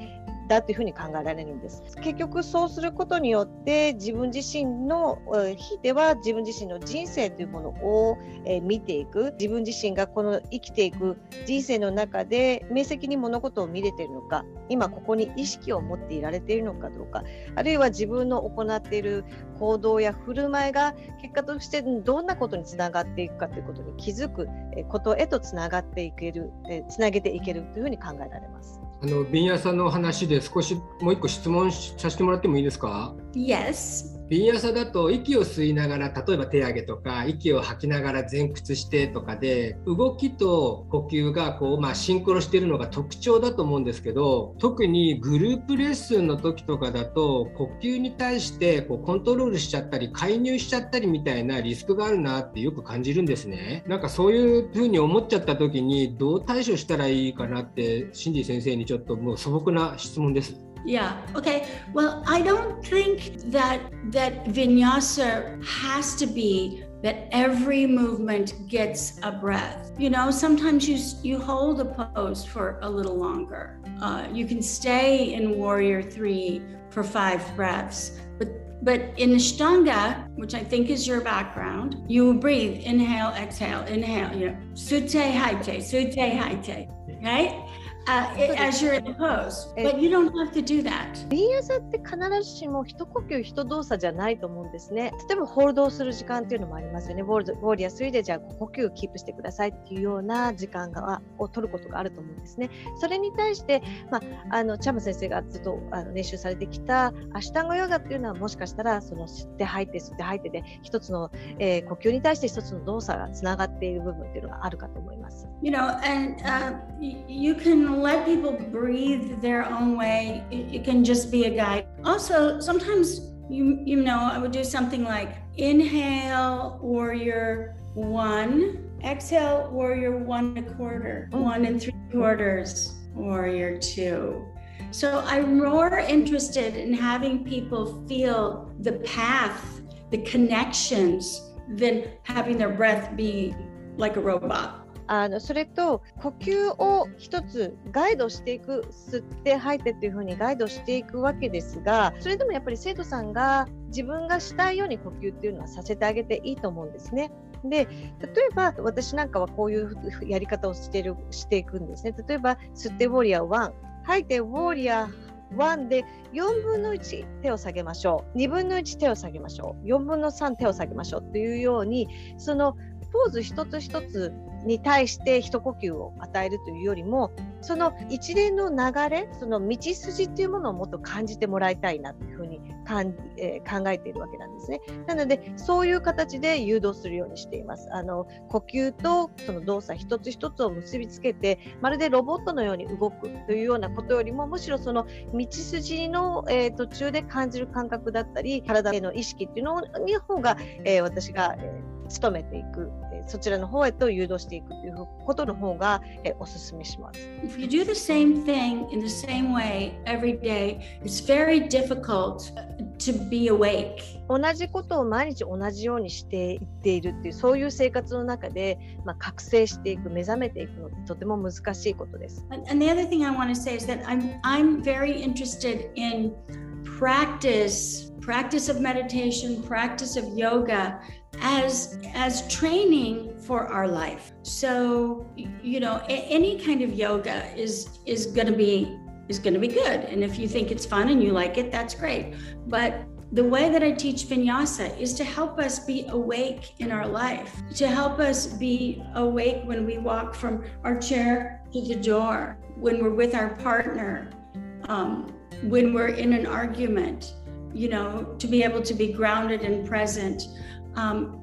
だというふうに考えられるんです。結局そうすることによって自分自身の日では自分自身の人生というものを、見ていく自分自身がこの生きていく人生の中で明晰に物事を見れているのか今ここに意識を持っていられているのかどうかあるいは自分の行っている行動や振る舞いが結果としてどんなことにつながっていくかということに気づくことへとつながっていけるつなげていけるというふうに考えられます。あの瓶屋さんの話で少しもう一個質問させてもらってもいいですか？Yes. 瓶朝だと息を吸いながら例えば手上げとか息を吐きながら前屈してとかで動きと呼吸がこう、まあ、シンクロしているのが特徴だと思うんですけど特にグループレッスンの時とかだと呼吸に対してこうコントロールしちゃったり介入しちゃったりみたいなリスクがあるなってよく感じるんですね。なんかそういうふうに思っちゃった時にどう対処したらいいかなってシンディ先生にちょっともう素朴な質問です。Yeah. Okay. Well, I don't think that that vinyasa has to be that every movement gets a breath. You know, sometimes you you hold a pose for a little longer. Uh, you can stay in warrior three for five breaths, but but in Ashtanga, which I think is your background, you breathe, inhale, exhale, inhale, you know, sute haite, sute haite, right? Uh, as you're in the pose, but you don't have to do that. ビンヤザって必ずしも一呼吸一動作じゃないと思うんですね。例えばホールドをする時間っていうのもありますよね。ウォールウォーリア3でじゃあ呼吸をキープしてくださいっていうような時間がを取ることがあると思うんですね。それに対して、まあ、あのチャム先生がずっとあの練習されてきたアシュタンゴヨガっていうのはもしかしたらその吸って吐いて吸って吐いてで一つの、えー、呼吸に対して一つの動作がつながっている部分っていうのがあるかと思います。You know, and、uh, you can Um, let people breathe their own way. It, it, can just be a guide. Also, sometimes you you know I would do something like inhale warrior one, exhale warrior one and a quarter, one and three quarters, warrior two. So I'm more interested in having people feel the path, the connections, than having their breath be like a robot. あのそれと呼吸を一つガイドしていく吸って吐いてっていうふうにガイドしていくわけですがそれでもやっぱり生徒さんが自分がしたいように呼吸っていうのはさせてあげていいと思うんですね。で例えば私なんかはこういうやり方をしてるしていくんですね。例えば吸ってウォリアー1吐いてウォリアー1で4分の1手を下げましょう2分の1手を下げましょう4分の3手を下げましょうというようにそのポーズ一つ一つに対して一呼吸を与えるというよりもその一連の流れその道筋っていうものをもっと感じてもらいたいなというふうにかん、えー、考えているわけなんですね。なのでそういう形で誘導するようにしています。あの呼吸とその動作一つ一つを結びつけてまるでロボットのように動くというようなことよりもむしろその道筋の、えー、途中で感じる感覚だったり体への意識っていうのに方が、えー、私が、えー、努めていくそちらの方へと誘導していくということの方が、えおすすめします。If you do the same thing in the same way every day, it's very difficult to be awake. 同じことを毎日同じようにしていっているっていうそういう生活の中で、まあ、覚醒していく目覚めていくのってとても難しいことです。And the other thing I want to say is that I'm, I'm very interested in practice, practice of meditation, practice of yoga as as training for our life. So you know any kind of yoga is is going to be is going to be good. And if you think it's fun and you like it that's great. But the way that I teach vinyasa is to help us be awake in our life, to help us be awake when we walk from our chair to the door, when we're with our partner, um, when we're in an argument, you know, to be able to be grounded and present. Um,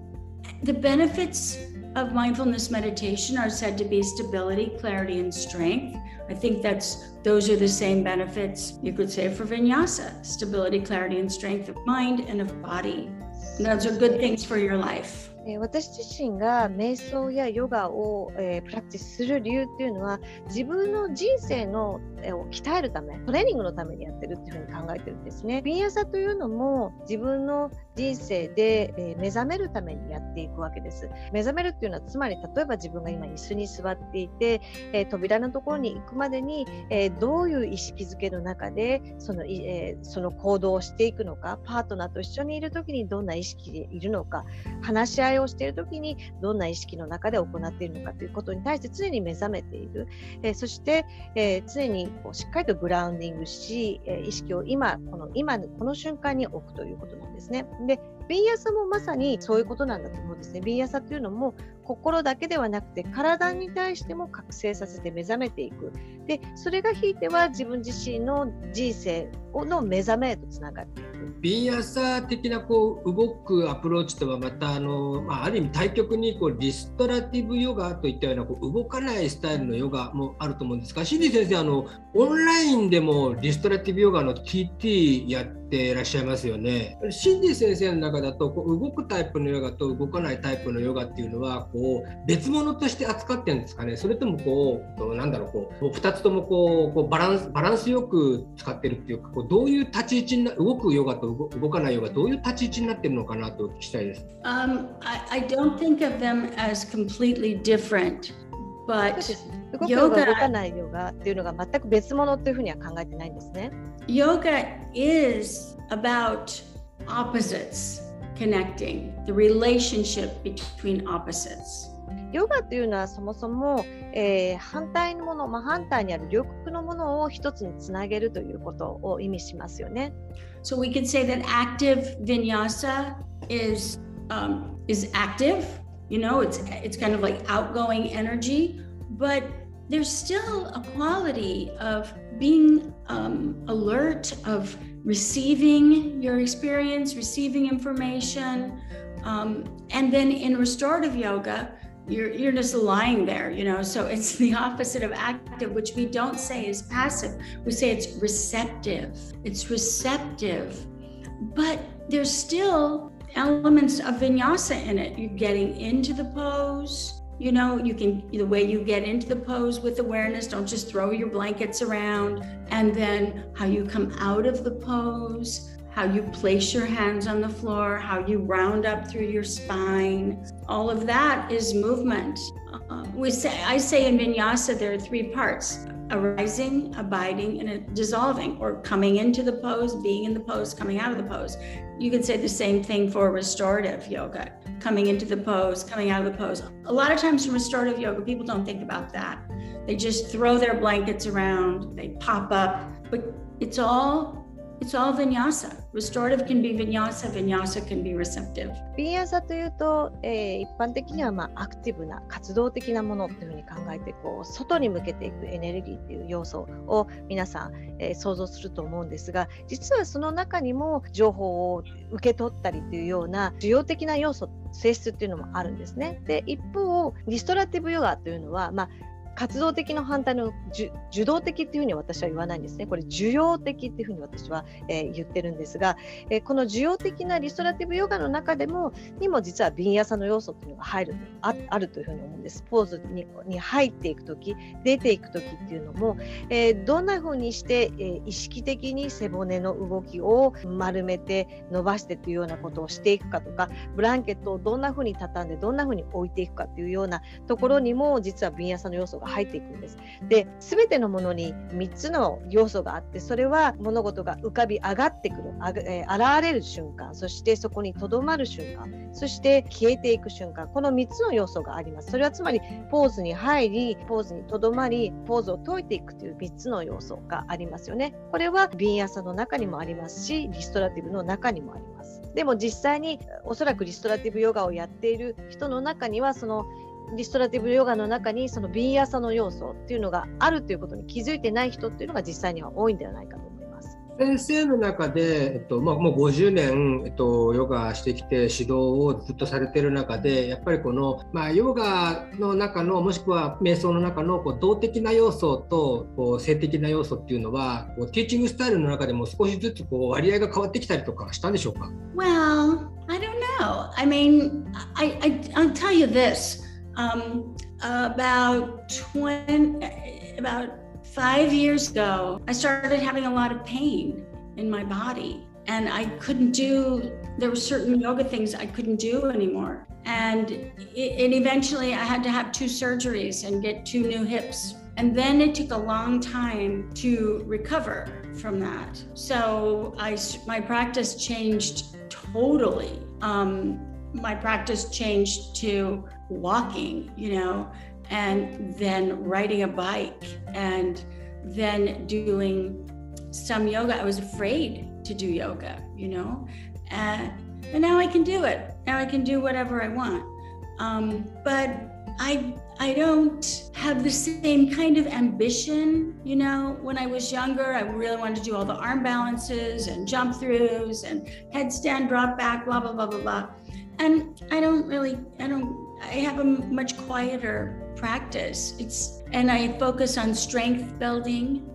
the benefits of mindfulness meditation are said to be stability, clarity, and strength. I think that's those are the same benefits you could say for vinyasa stability, clarity, and strength of mind and of body. And those are good things for your life. え私自身が瞑想やヨガを、えー、プラクティスする理由っていうのは自分の人生の、えー、 を鍛えるためトレーニングのためにやってるっていうふうに考えてるんですね。ビンヤサというのも自分の人生で、え、目覚めるためにやっていくわけです。目覚めるっていうのはつまり例えば自分が今椅子に座っていて、え扉のところに行くまでに、えどういう意識づけの中でその,、えその行動をしていくのかパートナーと一緒にいる時にどんな意識でいるのか話し合いをしている時にどんな意識の中で行っているのかということに対して常に目覚めている、え、そして、え、常にこうしっかりとグラウンディングし、えー、意識を今この今この瞬間に置くということなんですね。でビンヤサもまさにそういうことなんだと思うんですね。ビンヤサというのも心だけではなくて体に対しても覚醒させて目覚めていく。でそれがひいては自分自身の人生の目覚めへとつながっていく。ビンヤサー的なこう動くアプローチとはまたあの、まあ、ある意味対極にこうリストラティブヨガといったようなこう動かないスタイルのヨガもあると思うんですが、シンディ先生あのオンラインでもリストラティブヨガの TT やっていらっしゃいますよね。シンディ先生の中だとこう動くタイプのヨガと動かないタイプのヨガっていうのはこう別物として扱ってるんですかねそれともこうなんだろうこう2つともこうこうバランスバランスよく使ってるっていうかこうどういう立ち位置にな動くヨガと動かないヨガどういう立ち位置になってるのかなとお聞きしたいです。Um, I, I don't think of them as completely different, but 動くヨガ動かないヨガっていうのが全く別物っていうふうには考えてないんですね。Yoga is about opposites connecting, the relationship between opposites. ヨガというのはそもそも、えー、反対のもの、まあ、反対にある両国のものを一つにつなげるということを意味しますよね。So we can say that active vinyasa is, um, is active, you know, it's, it's kind of like outgoing energy, but there's still a quality of being um, alert, of receiving your experience, receiving information. Um, and then in restorative yoga, you're, you're just lying there, you know. So it's the opposite of active, which we don't say is passive. We say it's receptive. It's receptive. But there's still elements of vinyasa in it. You're getting into the pose, you know, you can, the way you get into the pose with awareness, don't just throw your blankets around. And then how you come out of the pose, how you place your hands on the floor, how you round up through your spine. All of that is movement. Uh, we say, I say in vinyasa, there are three parts arising, abiding, and dissolving, or coming into the pose, being in the pose, coming out of the pose. You can say the same thing for restorative yoga coming into the pose, coming out of the pose. A lot of times from restorative yoga, people don't think about that. They just throw their blankets around, they pop up, but it's all It's all vinyasa. Restorative can be vinyasa, vinyasa can be receptive. ビンヤサというと、えー、一般的にはまあアクティブな活動的なものっていうふうに考えてこう外に向けていくエネルギーっていう要素を皆さん、えー、想像すると思うんですが実はその中にも情報を受け取ったりっていうような需要的な要素性質っていうのもあるんですね。で一方リストラティブヨガというのは、まあ活動的の反対の受動的っていうふうに私は言わないんですね。これ受容的っていうふうに私は、えー、言ってるんですが、えー、この受容的なリストラティブヨガの中でもにも実はビンヤサの要素っていうのが入るああるというふうに思うんです。ポーズにに入っていく時出ていく時っていうのも、えー、どんなふうにして、え、意識的に背骨の動きを丸めて伸ばしてというようなことをしていくかとかブランケットをどんなふうに畳んでどんなふうに置いていくかっていうようなところにも実はビンヤサの要素が入っていくんです。で全てのものに3つの要素があってそれは物事が浮かび上がってくるあ、えー、現れる瞬間そしてそこにとどまる瞬間そして消えていく瞬間この3つの要素があります。それはつまりポーズに入りポーズにとどまりポーズを解いていくという3つの要素がありますよね。これはビンヤサの中にもありますしリストラティブの中にもあります。でも実際におそらくリストラティブヨガをやっている人の中にはそのリストラティブヨガの中にそのビンヤサの要素っていうのがあるということに気づいてない人っていうのが実際には多いんではないかと思います。先生の中で、えっとまあ、もう50年、えっと、ヨガしてきて指導をずっとされてる中でやっぱりこの、まあ、ヨガの中のもしくは瞑想の中のこう動的な要素とこう性的な要素っていうのはこうティーチングスタイルの中でも少しずつこう割合が変わってきたりとかしたんでしょうか？Well, I don't know. I mean, I, I, I'll tell you this. Um, about 20, about five years ago, I started having a lot of pain in my body, and I couldn't do. There were certain yoga things I couldn't do anymore, and it, and eventually I had to have two surgeries and get two new hips. And then it took a long time to recover from that. So I, my practice changed totally. Um, my practice changed to walking, you know, and then riding a bike and then doing some yoga. I was afraid to do yoga, you know, and, and now I can do it. Now I can do whatever I want. Um, but I I don't have the same kind of ambition, you know. When I was younger, I really wanted to do all the arm balances and jump throughs and headstand drop back, blah blah blah blah blah. And I don't really I don't I have a much quieter practice. It's and I focus on strength building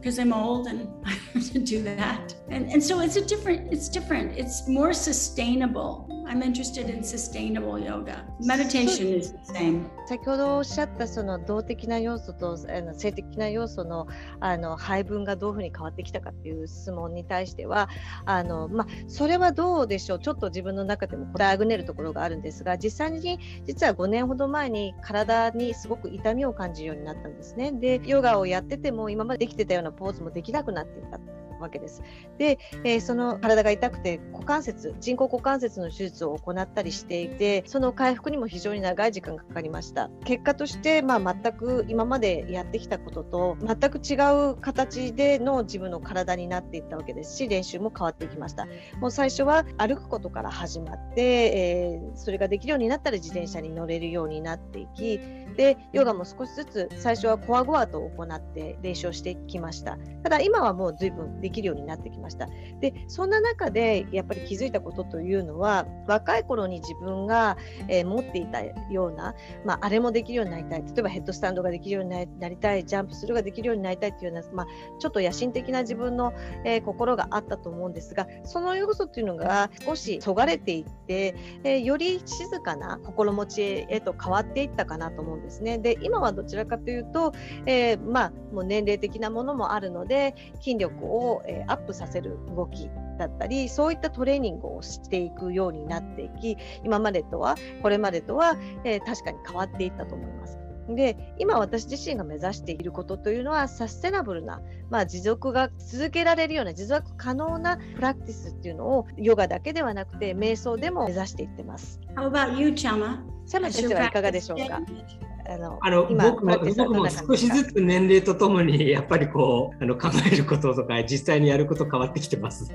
because um, I'm old and I have to do that. And and so it's a different. It's different. It's more sustainable. I'm interested in sustainable yoga. Meditation is the same. 先ほどおっしゃったその動的な要素とあの性的な要素のあの配分がどういうふうに変わってきたかっていう質問に対してはあの、まあ、それはどうでしょう？ちょっと自分の中でも答えあぐねるところがあるんですが実際に実は5年ほど前に体にすごく痛みを感じるようになったんですね。でヨガをやってても今までできてたようなポーズもできなくなっていた。わけです。で、えー、その体が痛くて股関節人工股関節の手術を行ったりしていてその回復にも非常に長い時間がかかりました。結果として、まあ、全く今までやってきたことと全く違う形での自分の体になっていったわけですし練習も変わっていきました。もう最初は歩くことから始まって、えー、それができるようになったら自転車に乗れるようになっていきでヨガも少しずつ最初はコアゴアと行って練習をしてきました。ただ今はもう随分できるようになってきました。でそんな中でやっぱり気づいたことというのは若い頃に自分が、えー、持っていたような、まあ、あれもできるようになりたい例えばヘッドスタンドができるようになりたいジャンプするができるようになりたいというような、まあ、ちょっと野心的な自分の、えー、心があったと思うんですがその要素というのが少しそがれていって、えー、より静かな心持ちへと変わっていったかなと思うんですね。で今はどちらかというと、え、まあ、もう年齢的なものもあるので筋力を、えアップさせる動きだったりそういったトレーニングをしていくようになっていき今までとはこれまでとは、えー、確かに変わっていったと思います。で今私自身が目指していることというのはサステナブルな、まあ、持続が続けられるような持続可能なプラクティスっていうのをヨガだけではなくて瞑想でも目指していってます。How about you, Chama? シャマ先生はいかがでしょうか？あのあの僕も僕も少しずつ年齢とともにやっぱりこうあの考えることとか実際にやること変わってきてます。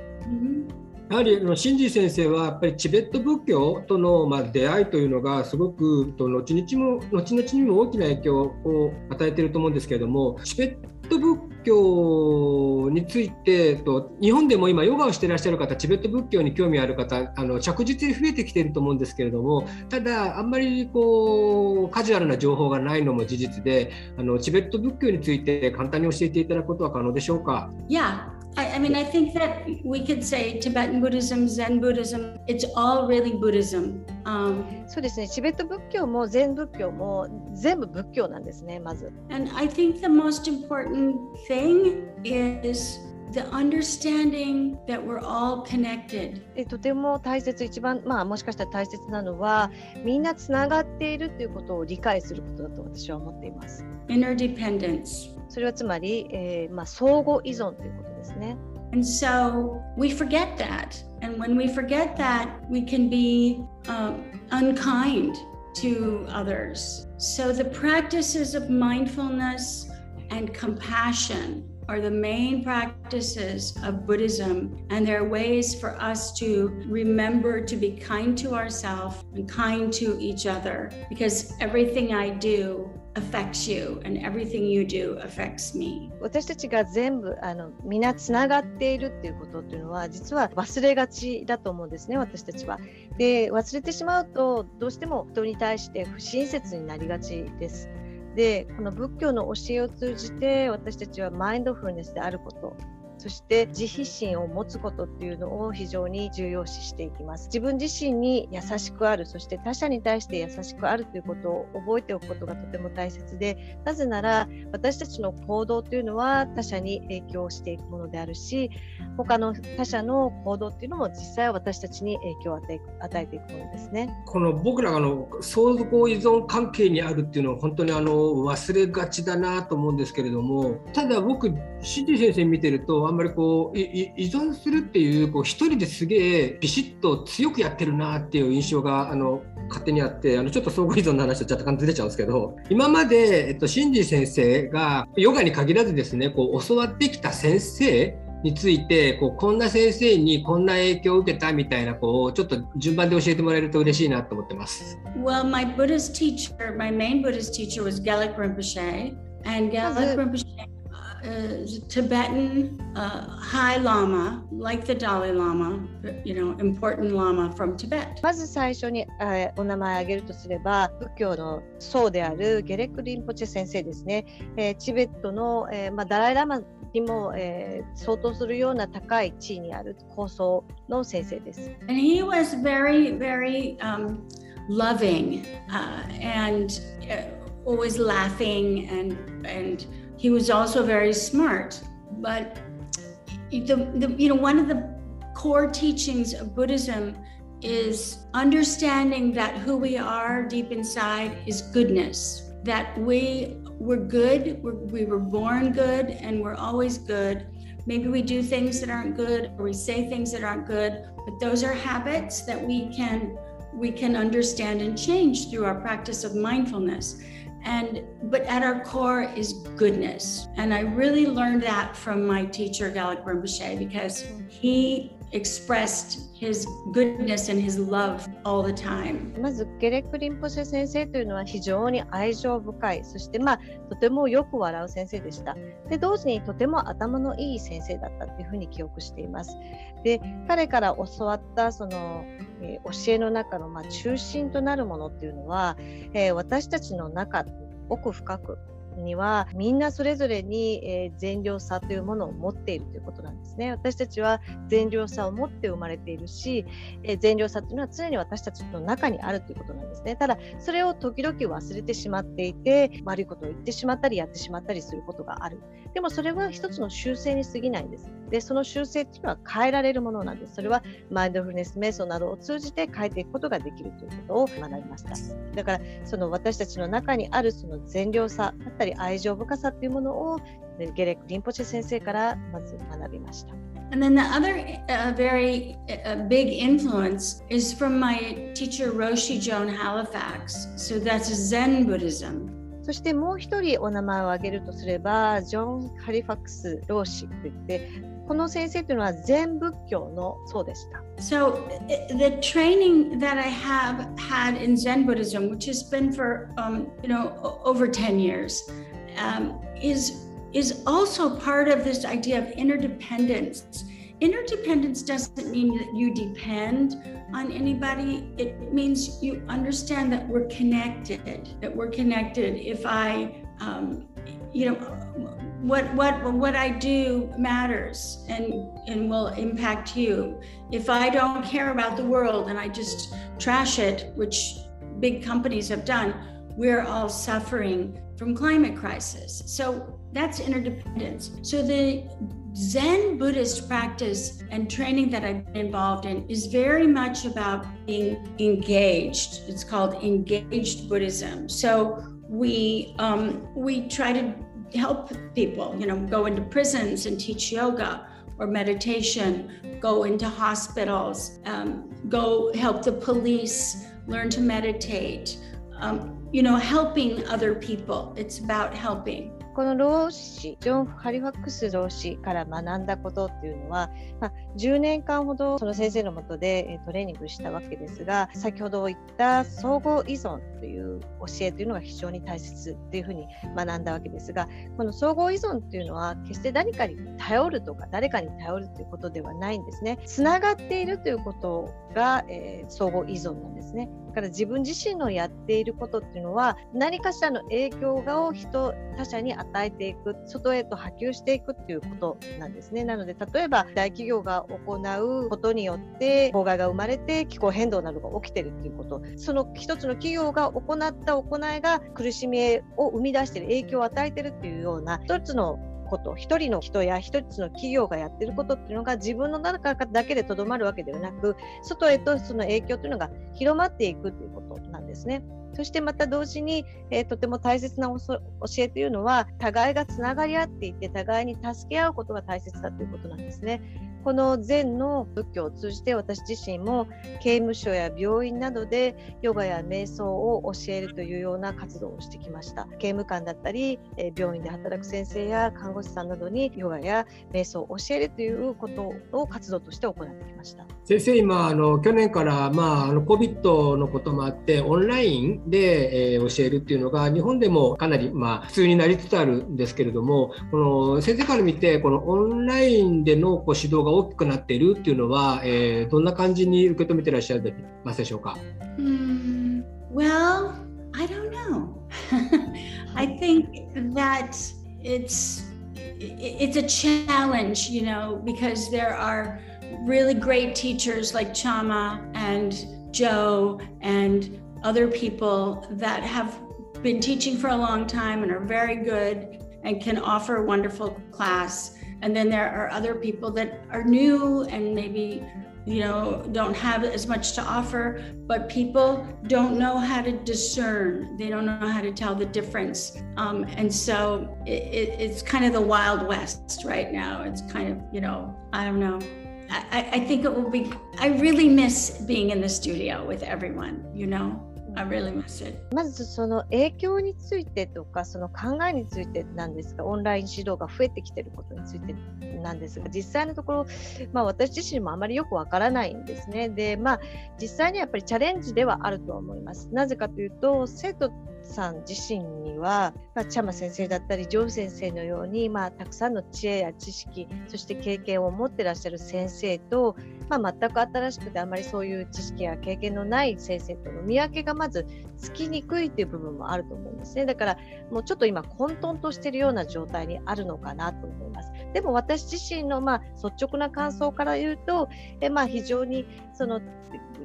やはりあのシンジ先生はやっぱりチベット仏教とのまあ出会いというのがすごくと後々も後々にも大きな影響を与えていると思うんですけれどもチベット仏教についてと日本でも今ヨガをしてらっしゃる方チベット仏教に興味ある方あの着実に増えてきていると思うんですけれどもただあんまりこうカジュアルな情報がないのも事実であのチベット仏教について簡単に教えていただくことは可能でしょうか？Yeah, I, I, mean, I think that we could say Tibetan Buddhism, Zen Buddhism, it's all really Buddhism. Um, そうですね、チベット仏教も禅仏教も全部仏教なんですね、まず。And I think the most important thing is the understanding that we're all connected. とても大切、一番、まあ、もしかしたら大切なのは、みんなつながっているということを理解することだと私は思っています。Interdependence. それはつまり、えーまあ、相互依存ということですね。And so we forget that. And when we forget that, we can be uh, unkind to others. So the practices of mindfulness and compassion are the main practices of Buddhism, and there are ways for us to remember to be kind to ourselves and kind to each other because everything I do affects you and everything you do affects me 私たちが全部あの皆つながっているっていうことっていうのは実は忘れがちだと思うんですね私たちは。で忘れてしまうとどうしても人に対して不親切になりがちです。でこの仏教の教えを通じて私たちはマインドフルネスであることそして自費心を持つことっていうのを非常に重要視していきます。自分自身に優しくあるそして他者に対して優しくあるということを覚えておくことがとても大切でなぜなら私たちの行動というのは他者に影響していくものであるし他の他者の行動っていうのも実際は私たちに影響を与えていくものですね。この僕らがの相互依存関係にあるっていうのは本当にあの忘れがちだなと思うんですけれどもただ僕シディ先生見てるとんまりこう依存するっていうこう一人ですげえビシッと強くやってるなっていう印象があの勝手にあってあのちょっと相互依存の話とちょっと簡単に出ちゃうんですけど今まで、えっと、シンジ先生がヨガに限らずですねこう教わってきた先生についてこうこんな先生にこんな影響を受けたみたいなこうちょっと順番で教えてもらえると嬉しいなと思ってます。Well, my Buddhist teacher, my main Buddhist teacher was Gelek Rinpoche, and Gelek Rinpoche is Tibetan uh, High Lama, like the Dalai Lama, you know, important Lama from Tibet. まず最初に、えーお名前を挙げるとすれば仏教の僧であるゲレク・リンポチェ先生ですね、えーチベットの、えーまあ、ダライ・ラマにも、えー相当するような高い地位にある高僧の先生です。And he was very, very um, loving uh, and uh, always laughing, and and he was also very smart. But the, the you know one of the core teachings of Buddhism is understanding that who we are deep inside is goodness. That we we're good. We're, we were born good, and we're always good. Maybe we do things that aren't good, or we say things that aren't good, but those are habits that we can we can understand and change through our practice of mindfulness and but at our core is goodness. And i really learned that from my teacher Gallic Rinpoche because he expressed his goodness and his love all the time. まずゲレック・リンポシェ先生というのは非常に愛情深い。そしてまあとてもよく笑う先生でした。で同時にとても頭のいい先生だったというふうに記憶しています。で彼から教わったその、えー教えの中のまあ中心となるものっていうのは、えー私たちの中奥深くにはみんなそれぞれに、えー善良さというものを持っているということなんですね私たちは善良さを持って生まれているしえー善良さというのは常に私たちの中にあるということなんですね。ただ、それを時々忘れてしまっていて、悪いことを言ってしまったり、やってしまったりすることがある。でも、それは一つの習性に過ぎないんです。で、その習性っていうのは変えられるものなんです。それはマインドフルネス瞑想などを通じて変えていくことができるということを学びました。だから、その私たちの中にあるその善良さだったり、愛情深さっていうものを、えーゲレック・リンポチェ先生からまず学びました。And then the other uh, very uh, big influence is from my teacher Roshi Joan Halifax. So that's Zen Buddhism. そしてもう一人お名前を挙げるとすれば、ジョン・ハリファクス・ローシといって、この先生というのは全仏教の僧でした。 So i- the training that I have had in Zen Buddhism, which has been for um, you know o- over ten years, um, is is also part of this idea of interdependence. Interdependence doesn't mean that you depend on anybody. It means you understand that we're connected. That we're connected. If I, um, you know, what what what I do matters and and will impact you. If I don't care about the world and I just trash it, which big companies have done, we're all suffering from climate crisis. So that's interdependence. So the Zen Buddhist practice and training that I've been involved in is very much about being engaged. It's called engaged Buddhism. So we um, we try to help people, you know, go into prisons and teach yoga or meditation, go into hospitals, um, go help the police learn to meditate, um, you know, helping other people. It's about helping. このローシ、ジョン・ハリファックス・ローシから学んだことっていうのは、まあ、10年間ほどその先生のもとでトレーニングしたわけですが、先ほど言った相互依存という教えというのが非常に大切っていうふうに学んだわけですが、この相互依存っていうのは決して何かに頼るとか誰かに頼るということではないんですね。つながっているということが、えー相互依存なんですね。だから自分自身のやっていることっていうのは何かしらの影響がを人他者に与えていく外へと波及していくっていうことなんですね。なので例えば大企業が行うことによって妨害が生まれて気候変動などが起きてるっていうこと。その一つの企業が行った行いが苦しみを生み出してる影響を与えてるっていうような一つのこと一人の人や一つの企業がやってることっていうのが自分の中だけでとどまるわけではなく外へとその影響というのが広まっていくということなんですね。そしてまた同時に、えーとても大切な教えというのは互いがつながり合っていて互いに助け合うことが大切だということなんですね。この禅の仏教を通じて私自身も刑務所や病院などでヨガや瞑想を教えるというような活動をしてきました。刑務官だったり病院で働く先生や看護師さんなどにヨガや瞑想を教えるということを活動として行ってきました。先生今あの去年から、まあ、あの COVID のこともあってオンラインで、えー、教えるっていうのが日本でもかなり、まあ、普通になりつつあるんですけれどもこの先生から見てこのオンラインでのこう指導が大きくなっているっていうのは、えー、どんな感じに受け止めてらっしゃいますでしょうか、mm, Well, I don't know. I think that it's it's a challenge, you know, because there are really great teachers like Chama and Joe and other people that have been teaching for a long time and are very good and can offer a wonderful class. And then there are other people that are new and maybe you know don't have as much to offer but people don't know how to discern. They don't know how to tell the difference. Um, and so it, it, it's kind of the wild west right now. It's kind of you know i don't know. I, I think it will be i really miss being in the studio with everyone you know I really miss it. まずその影響についてとかその考えについてなんですがオンライン指導が増えてきていることについてなんですが実際のところ、まあ、私自身もあまりよくわからないんですね。でまあ実際にやっぱりチャレンジではあると思います。なぜかというと生徒さん自身には、まあ、チャマ先生だったりジョー先生のように、まあ、たくさんの知恵や知識そして経験を持ってらっしゃる先生と、まあ、全く新しくてあまりそういう知識や経験のない先生との見分けがまずつきにくいという部分もあると思うんですね。だからもうちょっと今混沌としているような状態にあるのかなと思います。でも私自身のま率直な感想から言うとえま非常にその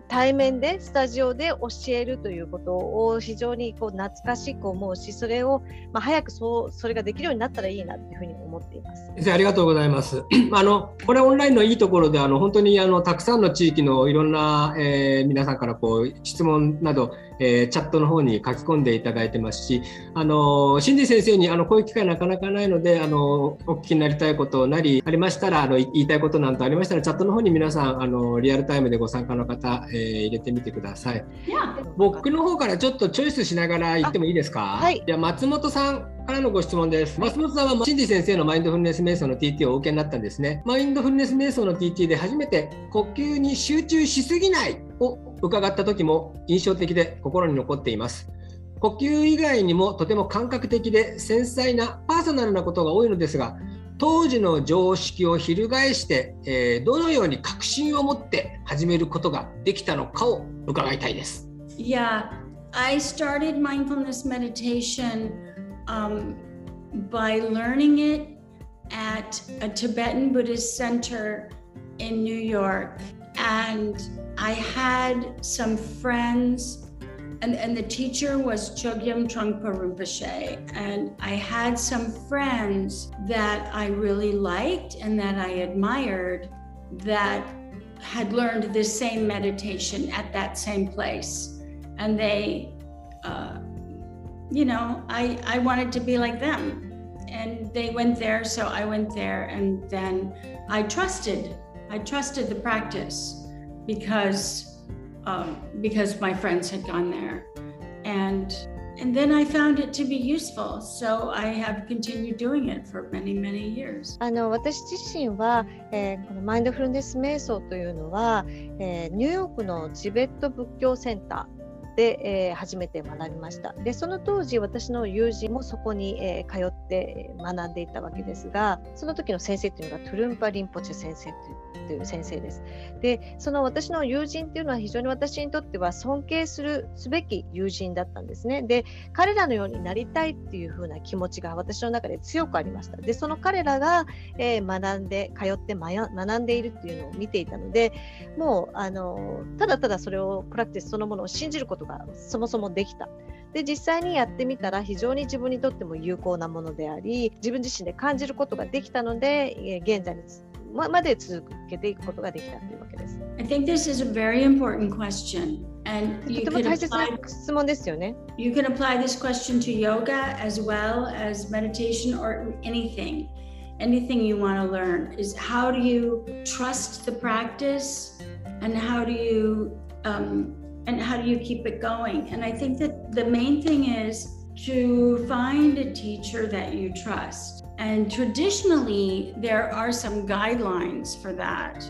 対面でスタジオで教えるということを非常にこう懐かしく思うしそれを、まあ、早くそうそれができるようになったらいいなというふうに思っています。先生ありがとうございます。あのこれオンラインのいいところであの本当にあのたくさんの地域のいろんな、えー、皆さんからこう質問などえー、チャットの方に書き込んでいただいてますし、あの新司先生にあのこういう機会なかなかないので、あのお聞きになりたいことなりありましたら、あの言いたいことなんとありましたら、チャットの方に皆さんあのリアルタイムでご参加の方、えー、入れてみてください。僕の方からちょっとチョイスしながら言ってもいいですか？はい。じゃ松本さんからのご質問です。松本さんは、シンディ先生のマインドフルネス瞑想の TT をお受けになったんですね。マインドフルネス瞑想の TT で初めて呼吸に集中しすぎないを伺った時も印象的で心に残っています。呼吸以外にもとても感覚的で繊細なパーソナルなことが多いのですが、当時の常識を翻して、えー、どのように確信を持って始めることができたのかを伺いたいです。Yeah, I started mindfulness meditation um, by learning it at a Tibetan Buddhist center in New York. And I had some friends, and, and the teacher was Chogyam Trungpa Rinpoche. And I had some friends that I really liked and that I admired that had learned this same meditation at that same place. And they uh, you know, I, I wanted to be like them. And they went there, so I went there. And then I trusted, I trusted the practice because, um, because my friends had gone there. And and then I found it to be useful, so I have continued doing it for many, many years. あの私自身は、えー、このマインドフルネス瞑想というのは、えー、ニューヨークのチベット仏教センター で、えー、初めて学びました。でその当時私の友人もそこに、えー、通って学んでいたわけですがその時の先生というのがトゥルンパ・リンポチェ先生という先生ですでその私の友人っていうのは非常に私にとっては尊敬するすべき友人だったんですね。で彼らのようになりたいっていう風な気持ちが私の中で強くありました。でその彼らが、えー、学んで通って学んでいるっていうのを見ていたのでもうあのただただそれをプラクティスそのものを信じることがそもそもできた。で実際にやってみたら非常に自分にとっても有効なものであり自分自身で感じることができたので現在にまで続けていくことができたというわけです。I think this is a very important question. And you とても大切な質問ですよね。You can apply this question to yoga as well as meditation or anything. anything you want to learn is how do you trust the practice and how do you um, and how do you keep it going? And i think that the main thing is to find a teacher that you trust. And traditionally there are some guidelines for that.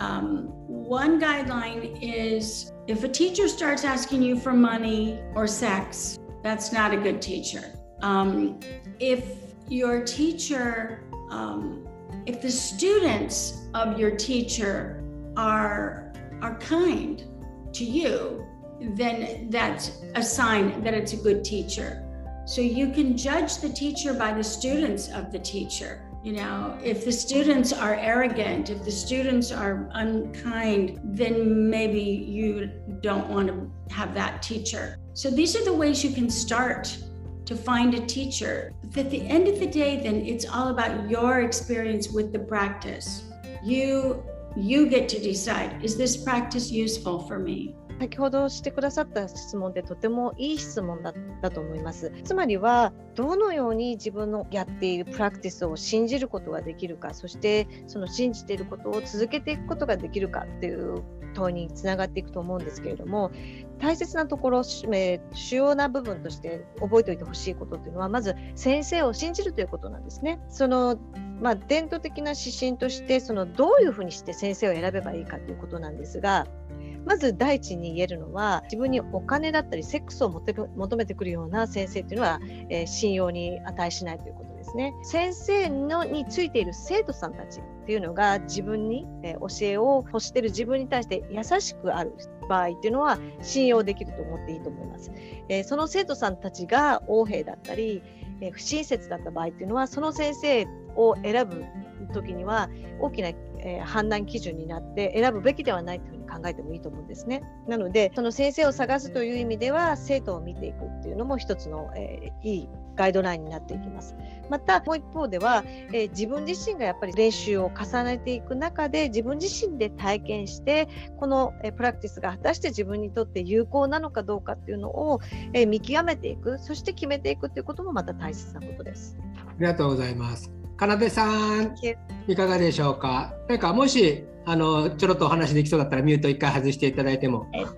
Um, one guideline is if a teacher starts asking you for money or sex that's not a good teacher. Um, if your teacher um, if the students of your teacher are are kind to you then that's a sign that it's a good teacher so you can judge the teacher by the students of the teacher you know if the students are arrogant if the students are unkind then maybe you don't want to have that teacher so these are the ways you can start to find a teacher. But at the end of the day, then it's all about your experience with the practice. You you get to decide is this practice useful for me? 先ほどしてくださった質問でとてもいい質問だったと思います。つまりはどのように自分のやっているプラクティスを信じることができるかそしてその信じていることを続けていくことができるかっていう問いにつながっていくと思うんですけれども大切なところ、えー、主要な部分として覚えておいてほしいことというのはまず先生を信じるということなんですね。そのまあ、伝統的な指針としてそのどういうふうにして先生を選べばいいかということなんですがまず第一に言えるのは自分にお金だったりセックスを求めてくるような先生というのは、えー、信用に値しないということですね。先生のについている生徒さんたちっていうのが自分に、えー、教えを欲している自分に対して優しくある場合っていうのは信用できると思っていいと思います。えー、その生徒さんたちが横兵だったり、えー、不親切だった場合っていうのはその先生を選ぶ時には大きな、えー、判断基準になって選ぶべきではないというふうに考えてもいいと思うんですね。なのでその先生を探すという意味では生徒を見ていくっていうのも一つの、えー、いいガイドラインになっていきます。またもう一方では、えー、自分自身がやっぱり練習を重ねていく中で自分自身で体験してこの、えー、プラクティスが果たして自分にとって有効なのかどうかっていうのを、えー、見極めていくそして決めていくっていうこともまた大切なことです。ありがとうございます。かなでさん、いかがでしょうか？なんかもしあのちょろっとお話できそうだったらミュート一回外していただいても。えっと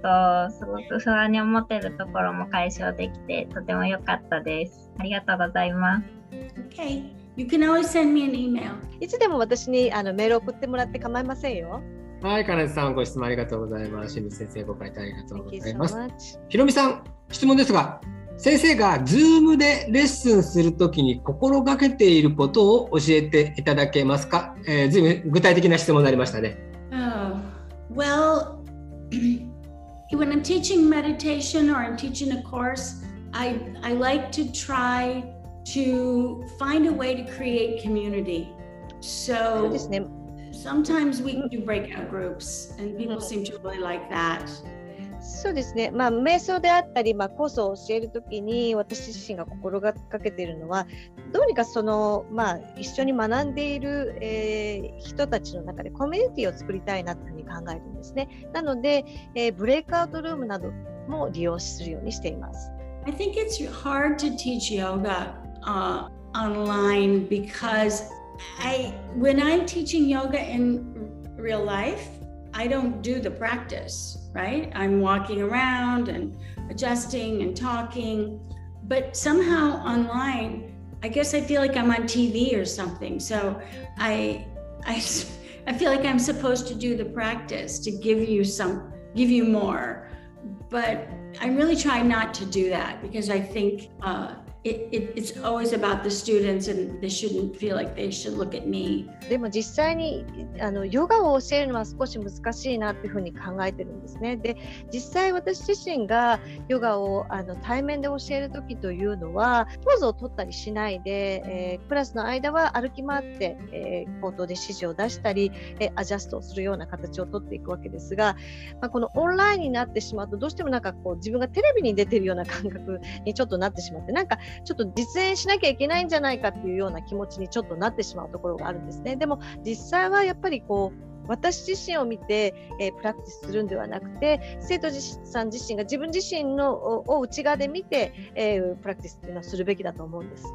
すごく不安に思ってるところも解消できてとても良かったです。ありがとうございます。Okay. You can always send me an email. いつでも私にあのメールを送ってもらって構いませんよ。はい、かなでさん、ご質問ありがとうございます。清水先生、ご回答ありがとうございます。ひろみさん、質問ですが、先生が Zoom でレッスンするときに心がけていることを教えていただけますか、えー、ずいぶん具体的な質問になりましたね。Oh, well, when I'm teaching meditation or I'm teaching a course, I, I like to try to find a way to create community. So sometimes we can do breakout groups, and people seem to really like that. そうですね、まあ、瞑想であったり、まあ、コースを教えるときに私自身が心がけているのはどうにかその、まあ、一緒に学んでいる、えー、人たちの中でコミュニティを作りたいなというふうに考えるんですね。なので、えー、ブレイクアウトルームなども利用するようにしています。I think it's hard to teach yoga、uh, online because I when I'm teaching yoga in real life I don't do the practice, right? I'm walking around and adjusting and talking, but somehow online, I guess I feel like I'm on TV or something. So I, I, I feel like I'm supposed to do the practice to give you some, give you more, but I'm really trying not to do that because I think uh, it, it, it's always about the students and they shouldn't feel like they should look at me. でも実際にあのヨガを教えるのは少し難しいなっていうふうに考えてるんですね。で実際私自身がヨガをあの対面で教える時というのはポーズを取ったりしないで、えー、クラスの間は歩き回って、えー、口頭で指示を出したり、えー、アジャストをするような形をとっていくわけですが、まあ、このオンラインになってしまうとどうしてもなんかこう自分がテレビに出てるような感覚にちょっとなってしまってなんかちょっと実演しなきゃいけないんじゃないかっていうような気持ちにちょっとなってしまうところがあるんですね。でも実際はやっぱりこう私自身を見て、えー、プラクティスするんではなくて生徒さん自身が自分自身のを内側で見て、えー、プラクティスっていうのはするべきだと思うんです。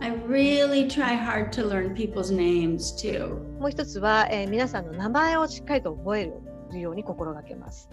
I really try hard to learn people's names too. もう一つは、えー皆さんの名前をしっかりと覚えるように心がけます。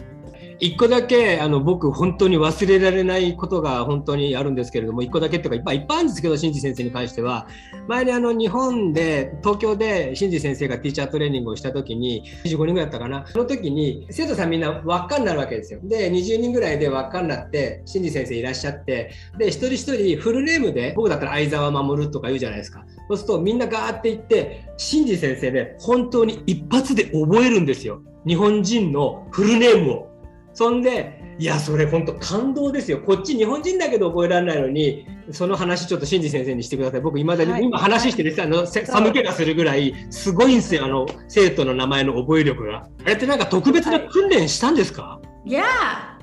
一個だけあの僕本当に忘れられないことが本当にあるんですけれども一個だけっていうかいっぱいいっぱいあるんですけど新次先生に関しては前にあの日本で東京で新次先生がティーチャートレーニングをした時に25人ぐらいだったかな。その時に生徒さんみんな輪っかになるわけですよ。で20人ぐらいで輪っかになって新次先生いらっしゃってで一人一人フルネームで僕だったら相沢守とか言うじゃないですか。そうするとみんなガーって言って新次先生ね本当に一発で覚えるんですよ。日本人のフルネームを。そんで、いや、それ本当感動ですよ。こっち日本人だけど覚えられないのに、その話ちょっと新次先生にしてください。僕、いまだに、はい今話してるあのせ寒気がするぐらい、すごいんですよ、あの、生徒の名前の覚え力が。あれってなんか特別な訓練したんですか、Yeah,